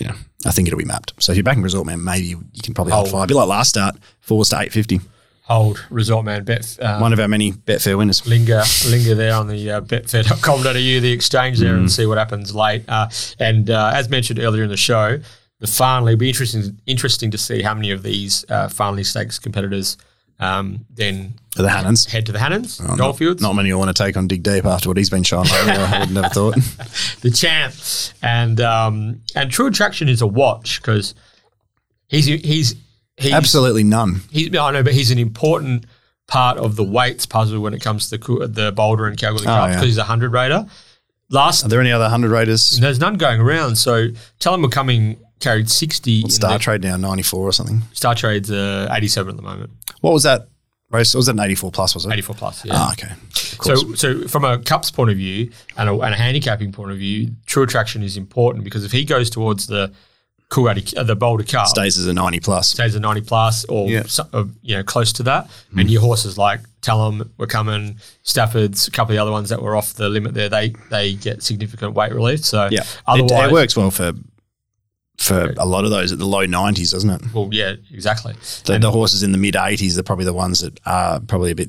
yeah, I think it'll be mapped. So if you're backing Resort Man, maybe you, can probably hold
Oh.
fire. A bit like last start, fours to eight fifty.
Hold Resort Man bet. Uh,
One of our many Betfair winners.
linger linger there on the uh, betfair.com.au, the exchange there,
Mm.
and see what happens late. Uh, and uh, as mentioned earlier in the show, the Farnley be interesting interesting to see how many of these uh, Farnley Stakes competitors um, then
For the Hannans.
head to the Hannans,
Oh, not,
Goldfields,
not many will want to take on Dig Deep after what he's been showing lately. I would never thought.
the champ, and um, and True Attraction is a watch because he's he's
Absolutely none.
He's, I know, but he's an important part of the weights puzzle when it comes to the, the Boulder and Kalgoorlie Cup
Oh,
because
yeah.
he's a hundred raider. Last
Are there any other hundred raiders?
There's none going around. So tell him we're coming carried 60. in
Star
the-
Trade now ninety four or something.
Star Trade's uh, 87 at the moment.
What was that race? Was that an eighty four plus? Was it?
84 plus, yeah.
Ah, okay.
So, so from a cups point of view and a, and a handicapping point of view, true attraction is important because if he goes towards the Coolgardie, uh, the Boulder Cup,
Stays as a ninety plus.
stays a 90 plus or
Yeah.
so- uh, you know close to that and your horses like Tellum we're coming Stafford's a couple of the other ones that were off the limit there they they get significant weight relief so
Yeah. It,
otherwise
it works well for for a lot of those at the low nineties, doesn't it?
well yeah exactly
The, the horses in the mid eighties are probably the ones that are probably a bit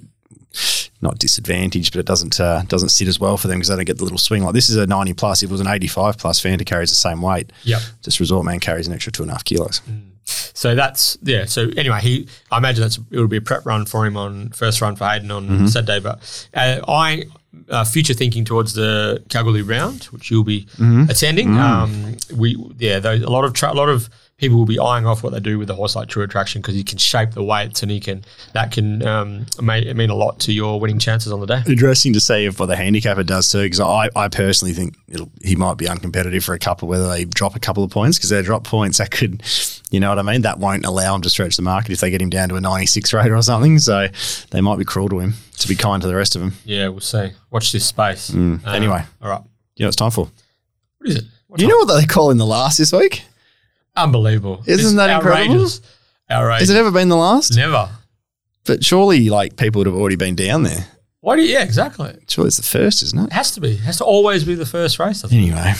not disadvantaged, but it doesn't uh, doesn't sit as well for them because they don't get the little swing. Like this is a ninety plus. If it was an eighty five plus, Fanta carries the same weight.
yep
Just Resort Man carries an extra two and a half kilos.
so that's yeah so anyway he I imagine that's it would be a prep run for him on first run for Hayden on
Mm-hmm.
Saturday but uh, I uh, future thinking towards the Kalgoorlie round which you'll be
Mm-hmm.
attending um, we yeah those, a lot of tra- a lot of people will be eyeing off what they do with a horse like True Attraction because he can shape the weights and he can that can um, may, mean a lot to your winning chances on the day.
Interesting to see if what the handicapper does too, because I, I personally think it'll, he might be uncompetitive for a couple, whether they drop a couple of points, because they drop points that could, you know what I mean? That won't allow him to stretch the market if they get him down to a 96 rate or something. So they might be cruel to him to be kind to the rest of them.
Yeah, we'll see. Watch this space.
Mm. Anyway.
all right.
You know what it's time for?
What is it? What
You know what they call in the last this week?
Unbelievable.
Isn't
It's
that incredible?
outrageous. Outrageous.
Has it ever been the last?
Never.
But surely, like, people would have already been down there.
Why do you? Yeah, exactly.
Surely it's the first, isn't it?
It has to be. It has to always be the first race. I think.
Anyway,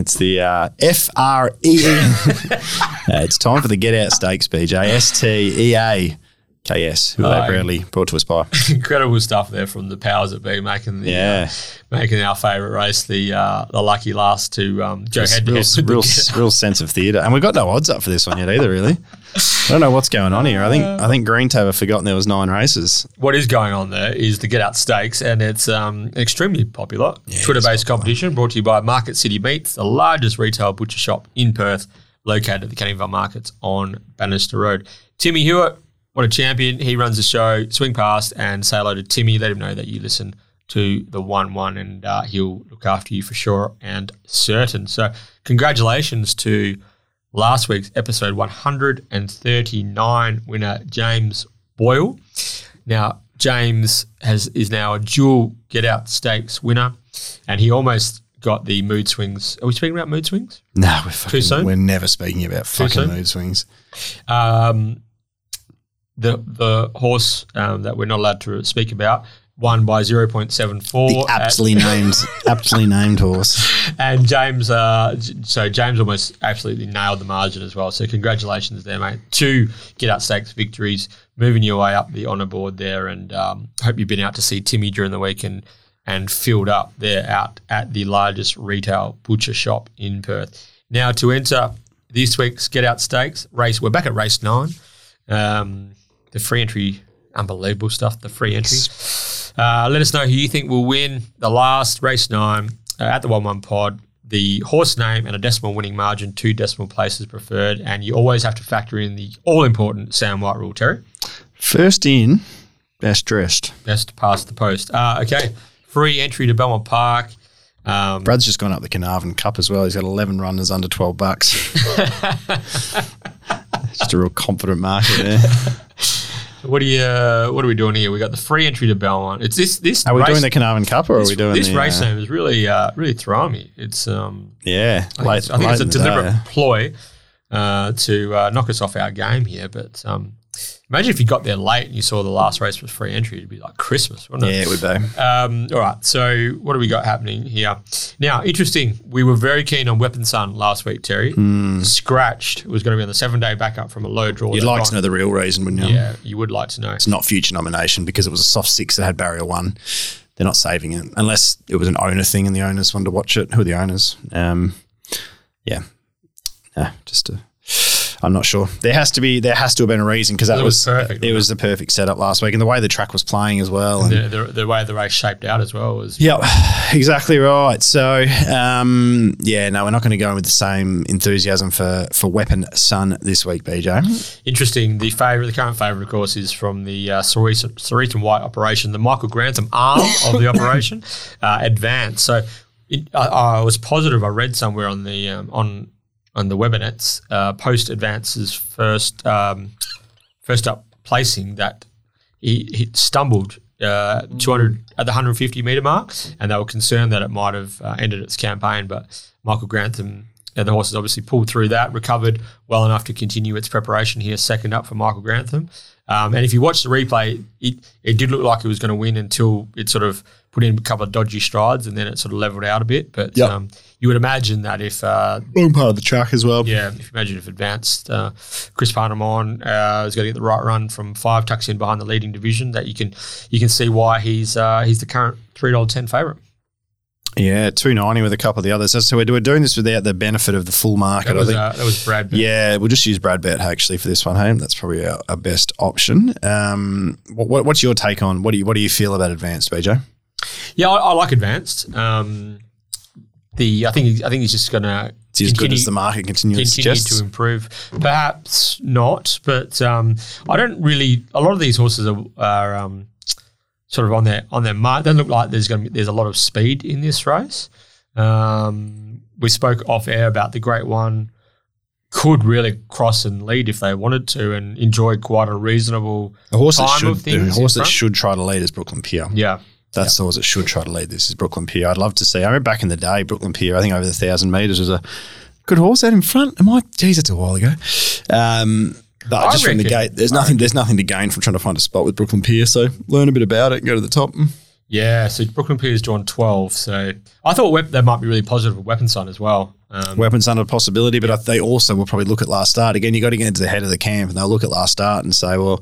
it's the uh, F R E E. Uh, It's time for the Get Out Stakes, BJ. S T E A K S, who
Oh,
they proudly brought to us by.
Incredible stuff there from the powers that be, making the
Yeah.
uh, making our favourite race the uh, the lucky last to um, go head to
real,
head. with the
real, real sense of theatre, and we've got no odds up for this one yet either. Really, I don't know what's going on here. I think I think Green Tab have forgotten there was nine races.
what is going on there is the Get Out Stakes, and it's um, extremely popular Twitter based competition brought to you by Market City Meats, the largest retail butcher shop in Perth, located at the Canning Vale Markets on Bannister Road. Timmy Hewitt, what a champion. He runs the show. Swing past and say hello to Timmy. Let him know that you listen to the 1 1, and uh, he'll look after you for sure and certain. So, congratulations to last week's episode 139 winner, James Boyle. Now, James has is now a dual get out stakes winner, and he almost got the mood swings. Are we speaking about mood swings?
No, we're fucking, we're never speaking about fucking mood swings.
Um, the the horse um, that we're not allowed to speak about won by 0.74.
The aptly named, aptly named horse.
and James, uh, so James almost absolutely nailed the margin as well. So congratulations there, mate. Two get out stakes victories, moving your way up the honour board there, and um, hope you've been out to see Timmy during the week and and filled up there out at the largest retail butcher shop in Perth. Now to enter this week's get out stakes race, we're back at race nine. Um, the free entry, unbelievable stuff. The free entry. Uh, let us know who you think will win the last race nine uh, at the 1 1 pod. The horse name and a decimal winning margin, two decimal places preferred. And you always have to factor in the all important Sam White rule, Terry.
First in, best dressed.
Best past the post. Uh, okay. Free entry to Belmont Park. Um,
Brad's just gone up the Carnarvon Cup as well. He's got 11 runners under 12 bucks. just a real confident market there.
what are you? Uh, what are we doing here? We got the free entry to Belmont. It's this. This
Are we
race,
doing the Carnarvon Cup or are we doing
this
the,
race
uh,
name is really, uh, really throwing me. It's um,
Yeah,
I think, it's, I think it's a deliberate
day.
ploy uh, to uh, knock us off our game here. But um, imagine if you got there late and you saw the last race was free entry. It'd be like Christmas, wouldn't it?
Yeah,
it?
would be.
Um, all right. So what do we got happening here? Now, interesting. We were very keen on Weapon Sun last week, Terry. Scratched. It was going to be on the seven day backup from a low draw.
You'd like to know the real reason, wouldn't you?
Yeah, you would like to know.
It's not future nomination because it was a soft six that had barrier one. They're not saving it unless it was an owner thing and the owners wanted to watch it. Who are the owners? Um, yeah, yeah, just a. I'm not sure. There has to be. There has to have been a reason because that
It was perfect,
It was the perfect setup last week, and the way the track was playing as well. And
The, the, the way the race shaped out as well was
Yep, exactly right. So, um, yeah, no, we're not going to go in with the same enthusiasm for for Weapon Sun this week, BJ.
Interesting. The favourite, the current favourite, of course, is from the uh, Sarita White operation, the Michael Grantham arm of the operation, uh, advanced. So it, I, I was positive. I read somewhere on the um, on on the webinets uh, post advance's first um, first up placing that he, he stumbled. Uh, 200 at the 150 meter mark, and they were concerned that it might have uh, ended its campaign. But Michael Grantham and the horses obviously pulled through that, recovered well enough to continue its preparation here, second up for Michael Grantham. Um, and if you watch the replay, it, it did look like it was going to win until it sort of put in a couple of dodgy strides and then it sort of leveled out a bit. But
Yep.
um, you would imagine that if, uh,
Wrong part of the track as well.
yeah, if you imagine if advanced uh, Chris Parnham uh, is going to get the right run from five tucks in behind the leading division, that you can you can see why he's uh, he's the current three dollar ten favourite.
Yeah, two ninety with a couple of the others. So- So we're we're doing this without the benefit of the full market.
That
I
was
think.
uh, that was Brad.
yeah, we'll just use Brad Bet actually for this one. Hey, that's probably our, our best option. Um, what, what, what's your take on what do you what do you feel about advanced, BJ?
Yeah, I, I like advanced. Um, the I think I think he's just going to
he as good as the market continually
continue to improve. Perhaps not, but um, I don't really. A lot of these horses are, are um, sort of on their on their mark. They look like there's going to be there's a lot of speed in this race. Um, we spoke off air about the Great One could really cross and lead if they wanted to and enjoy quite a reasonable
The horse that
time
should
of things
the horse that should try to lead is Brooklyn Pier.
yeah.
That's the horse that should try to lead this is Brooklyn Pier. I'd love to see. I remember back in the day, Brooklyn Pier, I think over the thousand metres was a good horse out in front. Am I? Geez, it's a while ago. Um, but
I
just from the gate, there's nothing. There's nothing to gain from trying to find a spot with Brooklyn Pier. So learn a bit about it, go to the top. Mm.
Yeah, so Brooklyn Peters drawn 12. So I thought wep- that might be really positive with Weapon Sun as well. Um,
Weapons under possibility, but I- they also will probably look at last start. Again, you got to get into the head of the camp and they'll look at last start and say, well,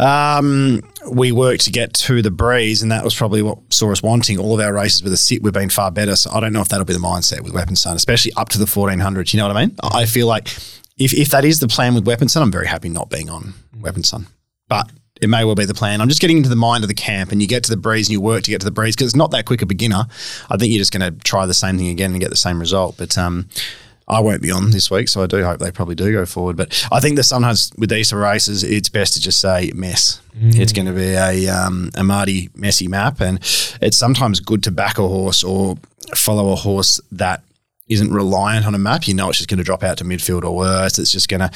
um, we worked to get to the breeze, and that was probably what saw us wanting. All of our races with a sit, we've been far better. So I don't know if that'll be the mindset with Weapon Sun, especially up to the 1400s. You know what I mean? I feel like if, if that is the plan with Weapon Sun, I'm very happy not being on Weapon Sun. But it may well be the plan. I'm just getting into the mind of the camp, and you get to the breeze and you work to get to the breeze because it's not that quick a beginner. I think you're just going to try the same thing again and get the same result. But um, I won't be on this week, so I do hope they probably do go forward. But I think that sometimes with these races, it's best to just say mess. It's going to be a um, a Marty messy map, and it's sometimes good to back a horse or follow a horse that isn't reliant on a map. You know, it's just going to drop out to midfield or worse. It's just going to,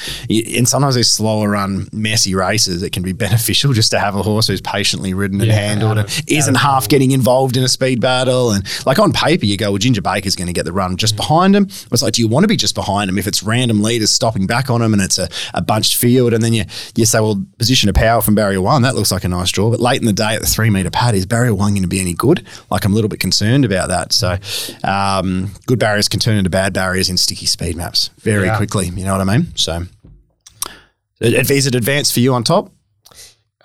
and sometimes these slower run, messy races, it can be beneficial just to have a horse who's patiently ridden and
Yeah,
handled and isn't half getting involved in a speed battle. And like on paper, you go, well, Ginger Baker's going to get the run just behind him. It's like, do you want to be just behind him if it's random leaders stopping back on him and it's a, a bunched field? And then you, you say, well, position of power from barrier one, that looks like a nice draw. But late in the day at the three metre pad, is barrier one going to be any good? Like, I'm a little bit concerned about that. So, um, good barriers can turn into bad barriers in sticky speed maps very
Yeah.
quickly. You know what I mean? So, is it advanced for you on top?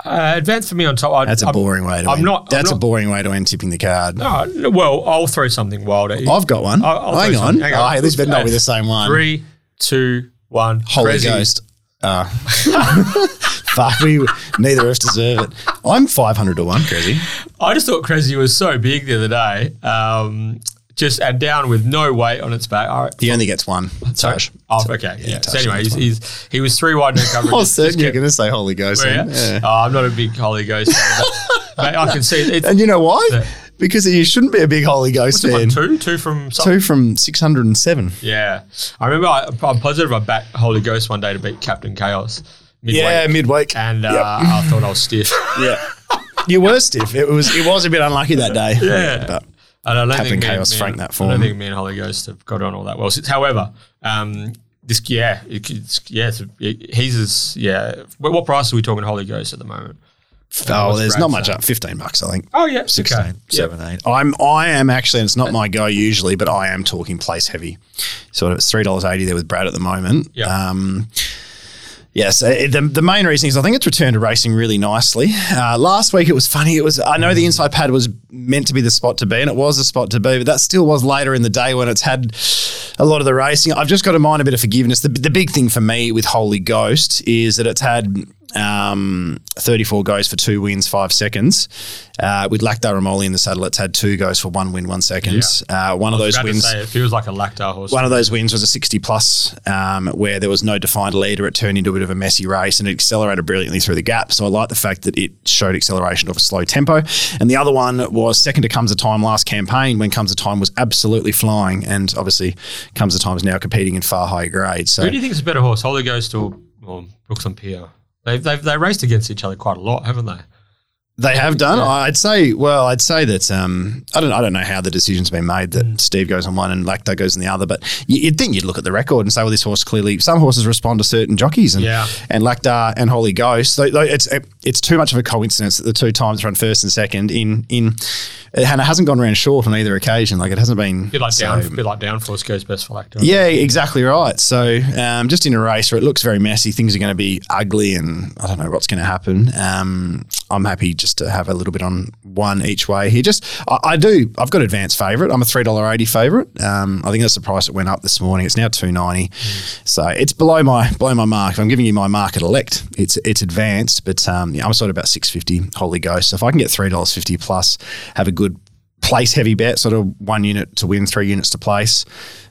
uh, advance for me on top. I,
That's a
I'm-
boring way to
I'm
end.
not- I'm
That's a boring way to end tipping the card.
No, well, I'll throw something wild at you.
I've got one.
I'll- I'll
hang, on.
Hang on.
Oh, hey, this better not be the same one.
Three, two, one.
Holy
Prezi.
Ghost. Uh, fuck, we neither of us deserve it. I'm 500 to 1, Crazy.
I just thought Crazy was so big the other day. Um, just and down with no weight on its back. All right.
He only gets one.
Sorry.
Touch.
Oh, okay. Yeah.
touch
so anyway, he's, he's he was three wide no coverage.
I was certain you were going to say Holy Ghost.
You?
Yeah.
Oh, I'm not a big Holy Ghost fan, but, mate, I can see it.
And you know why?
Yeah.
Because you shouldn't be a big Holy Ghost fan.
two, two from something.
Two from 607.
Yeah, I remember. I, I'm positive I backed Holy Ghost one day to beat Captain Chaos. Midweek.
Yeah, midweek.
and uh,
Yep.
I thought I was stiff.
yeah. You were stiff. It was it was a bit unlucky that day.
Yeah.
But
And I don't
Captain
think
Chaos franked
and-
that
I don't think me and Holy Ghost have got on all that well. Since, however, um, this yeah, it, it's, yeah, it's, it, he's as yeah. What, what price are we talking Holy Ghost at the moment?
oh, there's
Brad
not much
saying?
up. 15 bucks, I think.
Oh yeah,
16,
okay.
17. I'm I am actually, and it's not my go usually, but I am talking place heavy. So it's three dollars eighty there with Brad at the moment.
Yeah.
Um, Yes, uh, the, the main reason is I think it's returned to racing really nicely. Uh, last week it was funny. It was I know the inside pad was meant to be the spot to be, and it was the spot to be, but that still was later in the day when it's had a lot of the racing. I've just got to mind a bit of forgiveness. The, the big thing for me with Holy Ghost is that it's had um, 34 goes for two wins, five seconds. Uh, with Laqdar Ramoly in the saddle, it's had two goes for one win, one second. Uh, one of those wins.
say, it feels like a Laqdar horse.
One of those wins was a 60 plus, um, where there was no defined leader. It turned into a bit of a messy race and it accelerated brilliantly through the gap. So I like the fact that it showed acceleration of a slow tempo. And the other one was second to Comes a Time last campaign when Comes a Time was absolutely flying. And obviously, Comes a Time is now competing in far higher grades. So
Who do you think is a better horse, Holy Ghost or, or Brooklyn Pier? They've, they've they raced against each other quite a lot, haven't they?
They have done. I'd say. Well, I'd say that. Um, I don't. I don't know how the decision's been made that Steve goes on one and Laqdar goes on the other. But you- you'd think you'd look at the record and say, well, this horse clearly. Some horses respond to certain jockeys, and
Yeah.
and Laqdar and Holy Ghost. It's it's too much of a coincidence that the two times run first and second in in. And it hasn't gone around short on either occasion. Like it hasn't been.
Bit like
so-
down, bit like downforce goes best for Laqdar.
yeah, exactly right. So, um, just in a race where it looks very messy, things are going to be ugly, and I don't know what's going to happen. Um, I'm happy just to have a little bit on one each way here. Just, I, I do. I've got advanced favourite. I'm a three dollar eighty favourite. Um, I think that's the price it went up this morning. It's now two ninety, so it's below my below my mark. If I'm giving you my market elect, it's it's advanced, but um, yeah, I'm sort of about six fifty. Holy Ghost. So if I can get three dollars fifty plus, have a good place heavy bet, sort of one unit to win, three units to place.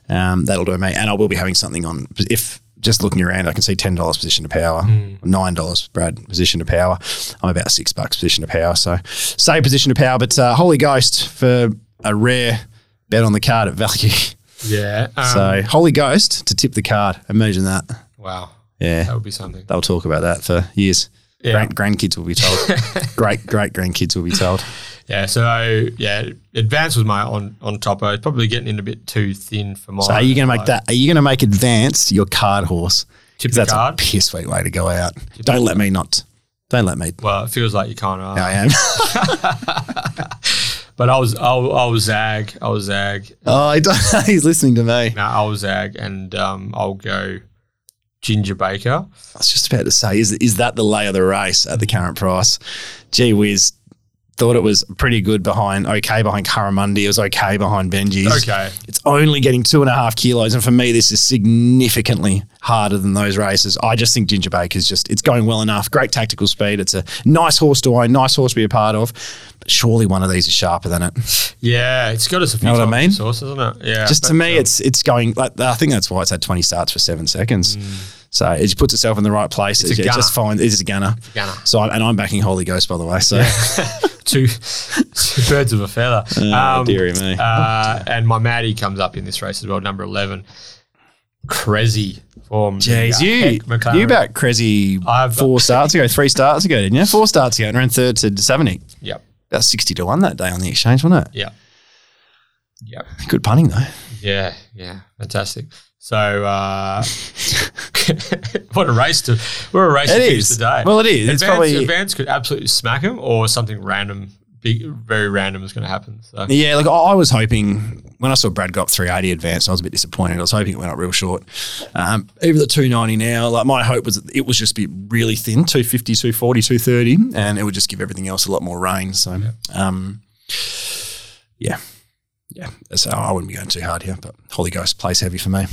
Um, that'll do me. And I will be having something on if just looking around, I can see ten dollars position to power, nine dollars Brad position to power. I'm about six bucks position to power. So say position to power, but uh, Holy Ghost for a rare bet on the card at value.
Yeah. Um,
so Holy Ghost to tip the card. Imagine that.
wow.
Yeah,
That would be something.
they'll talk about that for years.
Yeah.
Grand, grandkids will be told. great great grandkids will be told.
Yeah. So yeah, advance was my on on top. I was probably getting in a bit too thin for my.
So are you going to make that? Are you going to make advanced your card horse?
Tip
'Cause
the
that's
card?
a piss sweet way to go out. Don't let me not Don't let me.
Well, it feels like you can't. Uh,
I am.
But I was, I'll, I'll zag. I'll zag.
oh, he's listening to me.
No, I'll zag, and um, I'll go Ginger Baker.
I was just about to say, is is that the lay of the race at the current price? Gee whiz, thought it was pretty good behind, okay behind Karamundi. It was okay behind Benji's.
Okay.
It's only getting two and a half kilos, and for me, this is significantly harder than those races. I just think Ginger Baker's just it's going well enough. Great tactical speed. It's a nice horse to own, nice horse to be a part of. Surely one of these is sharper than it.
Yeah, it's got us a few
Know what I mean?
the source, isn't it? Yeah.
just to me,
um,
it's it's going. Like, I think that's why it's had twenty starts for seven seconds. So it puts itself in the right place.
It's a
It just
gunner.
fine. It is a gunner.
a gunner.
So I'm, and I'm backing Holy Ghost by the way. So
two, two birds of a feather.
Oh, dearie me.
Uh, and my Maddie comes up in this race as well, number 11. Crazy form.
Jeez, you
McLaren.
you back Crazy
I've-
four starts ago, three starts ago, didn't you? Four starts ago, and ran third to seventy.
Yep.
About sixty to one that day on the exchange, wasn't it?
Yeah. Yep.
Good punning though.
Yeah. Yeah. Fantastic. So, uh, what a race to, what a race
It
to finish
is.
the day.
Well, it is. It's
Advance,
probably-
Advance could absolutely smack him or something random, big, very random is going to happen. So,
Yeah, like I was hoping when I saw Brad got 380 advanced, I was a bit disappointed. I was hoping it went up real short. Um, even the 290 now, like my hope was that it was just be really thin, 250, 240, 230, and it would just give everything else a lot more range. So, um, yeah. Yeah, so I wouldn't be going too hard here, but Holy Ghost plays heavy for me.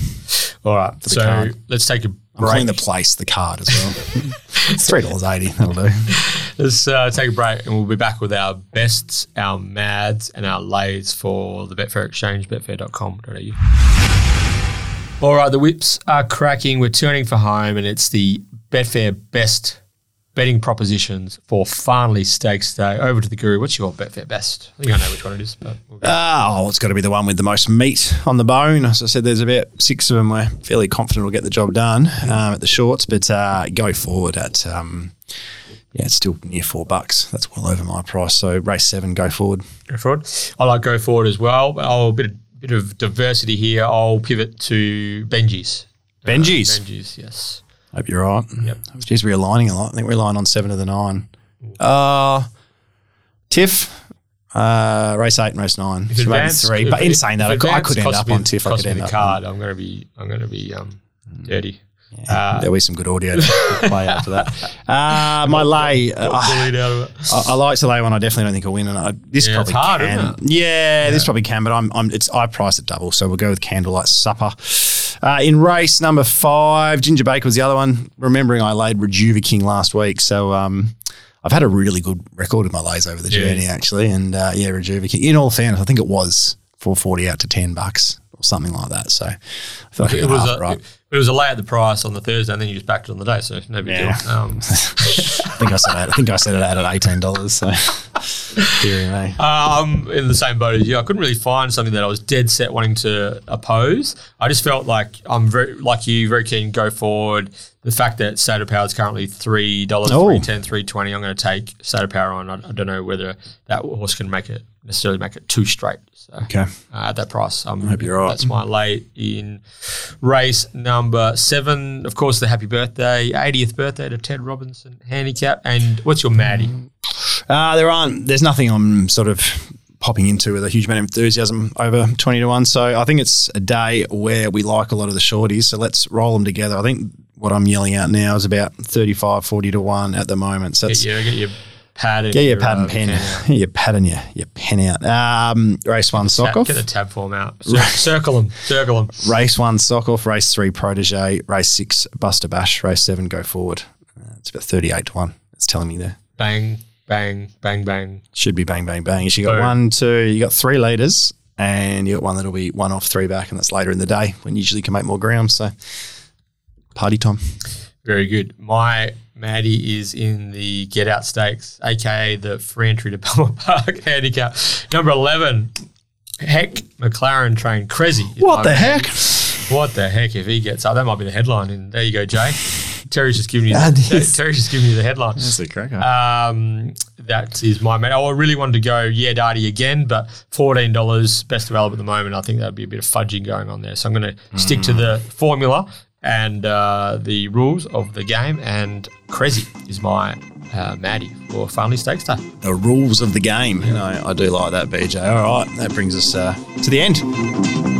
all right. So
card.
let's take a
I'm calling
break.
the place the card as well. it's three dollars eighty. That'll do.
Let's uh, take a break and we'll be back with our bests, our mads, and our lays for the Betfair Exchange, betfair.com.au. All right, the whips are cracking. We're turning for home, and it's the Betfair best betting propositions for Farnley Stakes Day. Over to the Guru. What's your Betfair best? I think I know which one it is, but we'll.
Uh, oh, it's got to be the one with the most meat on the bone. As I said, there's about six of them. We're fairly confident we'll get the job done um, at the shorts, but uh, go forward at um, yeah, it's still near four bucks. That's well over my price. So race seven, go forward.
go forward. I like go forward as well. I'll a bit of, bit of diversity here. I'll pivot to Benji's. Uh,
Benji's.
Benji's, yes.
Hope you're right.
Yep.
Just realigning a lot. I think we're relying on seven of the nine. Uh, Tiff. Uh, race eight and race nine.
If
So maybe
advance-
three. But in saying that, I could, I could end up on Tiff. I could end up
card. On. I'm going to be. I'm going to be um, dirty. Uh,
There'll be some good audio to play after that. Uh, my lay. uh,
Bullied out of it.
I, I like to lay one. I definitely don't think I'll win, and I, this
Yeah,
probably
hard,
can.
isn't
Yeah, this probably can, but I'm, I'm it's I price it double, so we'll go with Candlelight Supper. Uh, in race number five, Ginger Baker was the other one. Remembering I laid Rejuva King last week, so um, I've had a really good record with my lays over the
Yeah.
journey actually, and uh, yeah, Rejuva King. In all fairness, I think it was 440 out to 10 bucks or something like that. So I feel like
It was a,
right.
it was a lay at the price on the Thursday, and then you just backed it on the day, so no big
Yeah.
deal. Um,
I think I said it. I think I said it out at eighteen dollars. So, dearie me.
Um, in the same boat as you, I couldn't really find something that I was dead set wanting to oppose. I just felt like I'm very like you, very keen go forward. The fact that of Power is currently three dollars,
Oh.
three ten, three twenty. I'm going to take of Power on. I, I don't know whether that horse can make it necessarily make it too straight. So
Okay.
uh, at that price, um,
hope you're right.
That's my late in race number seven. Of course, the happy birthday, 80th birthday to Ted Robinson handicap. And what's your Maddie?
Uh, there aren't. There's nothing I'm sort of popping into with a huge amount of enthusiasm over twenty to one. So I think it's a day where we like a lot of the shorties. So let's roll them together. I think what I'm yelling out now is about 35, 40 to one at the moment. So that's
your, get your pad
get your
your,
pad and
uh,
pen,
out.
your pad and your your pen out. Um, race one sock
Tab-
off.
Get the tab form out. Cir- circle them. Circle them.
Race one sock off. Race three protege. Race six Buster Bash. Race seven go forward. Uh, it's about thirty eight to one. It's telling me there.
Bang, bang, bang, bang.
Should be bang bang bang. You got
Boom.
one, two. You got three leaders, and you got one that'll be one off, three back, and that's later in the day when you usually can make more ground. So party time.
Very good. My Maddie is in the Get Out Stakes, aka the free entry to Belmont Park handicap. Number 11, Heck McLaren train Cressy. is
What the heck?
What the heck if he gets up? That might be the headline. And there you go, Jay. Terry's just giving you
That
the,
is-
Terry's just giving you the headline.
That's a cracker.
Um, that is my man. Oh, I really wanted to go yeah Darty again, but fourteen dollars best available at the moment. I think that'd be a bit of fudging going on there. So I'm going to stick to the formula and uh, the rules of the game. And Crazy is my uh, Maddie for Farnley Stakes Day.
The rules of the game. You know, I do like that, BJ. All right, that brings us uh, to the end.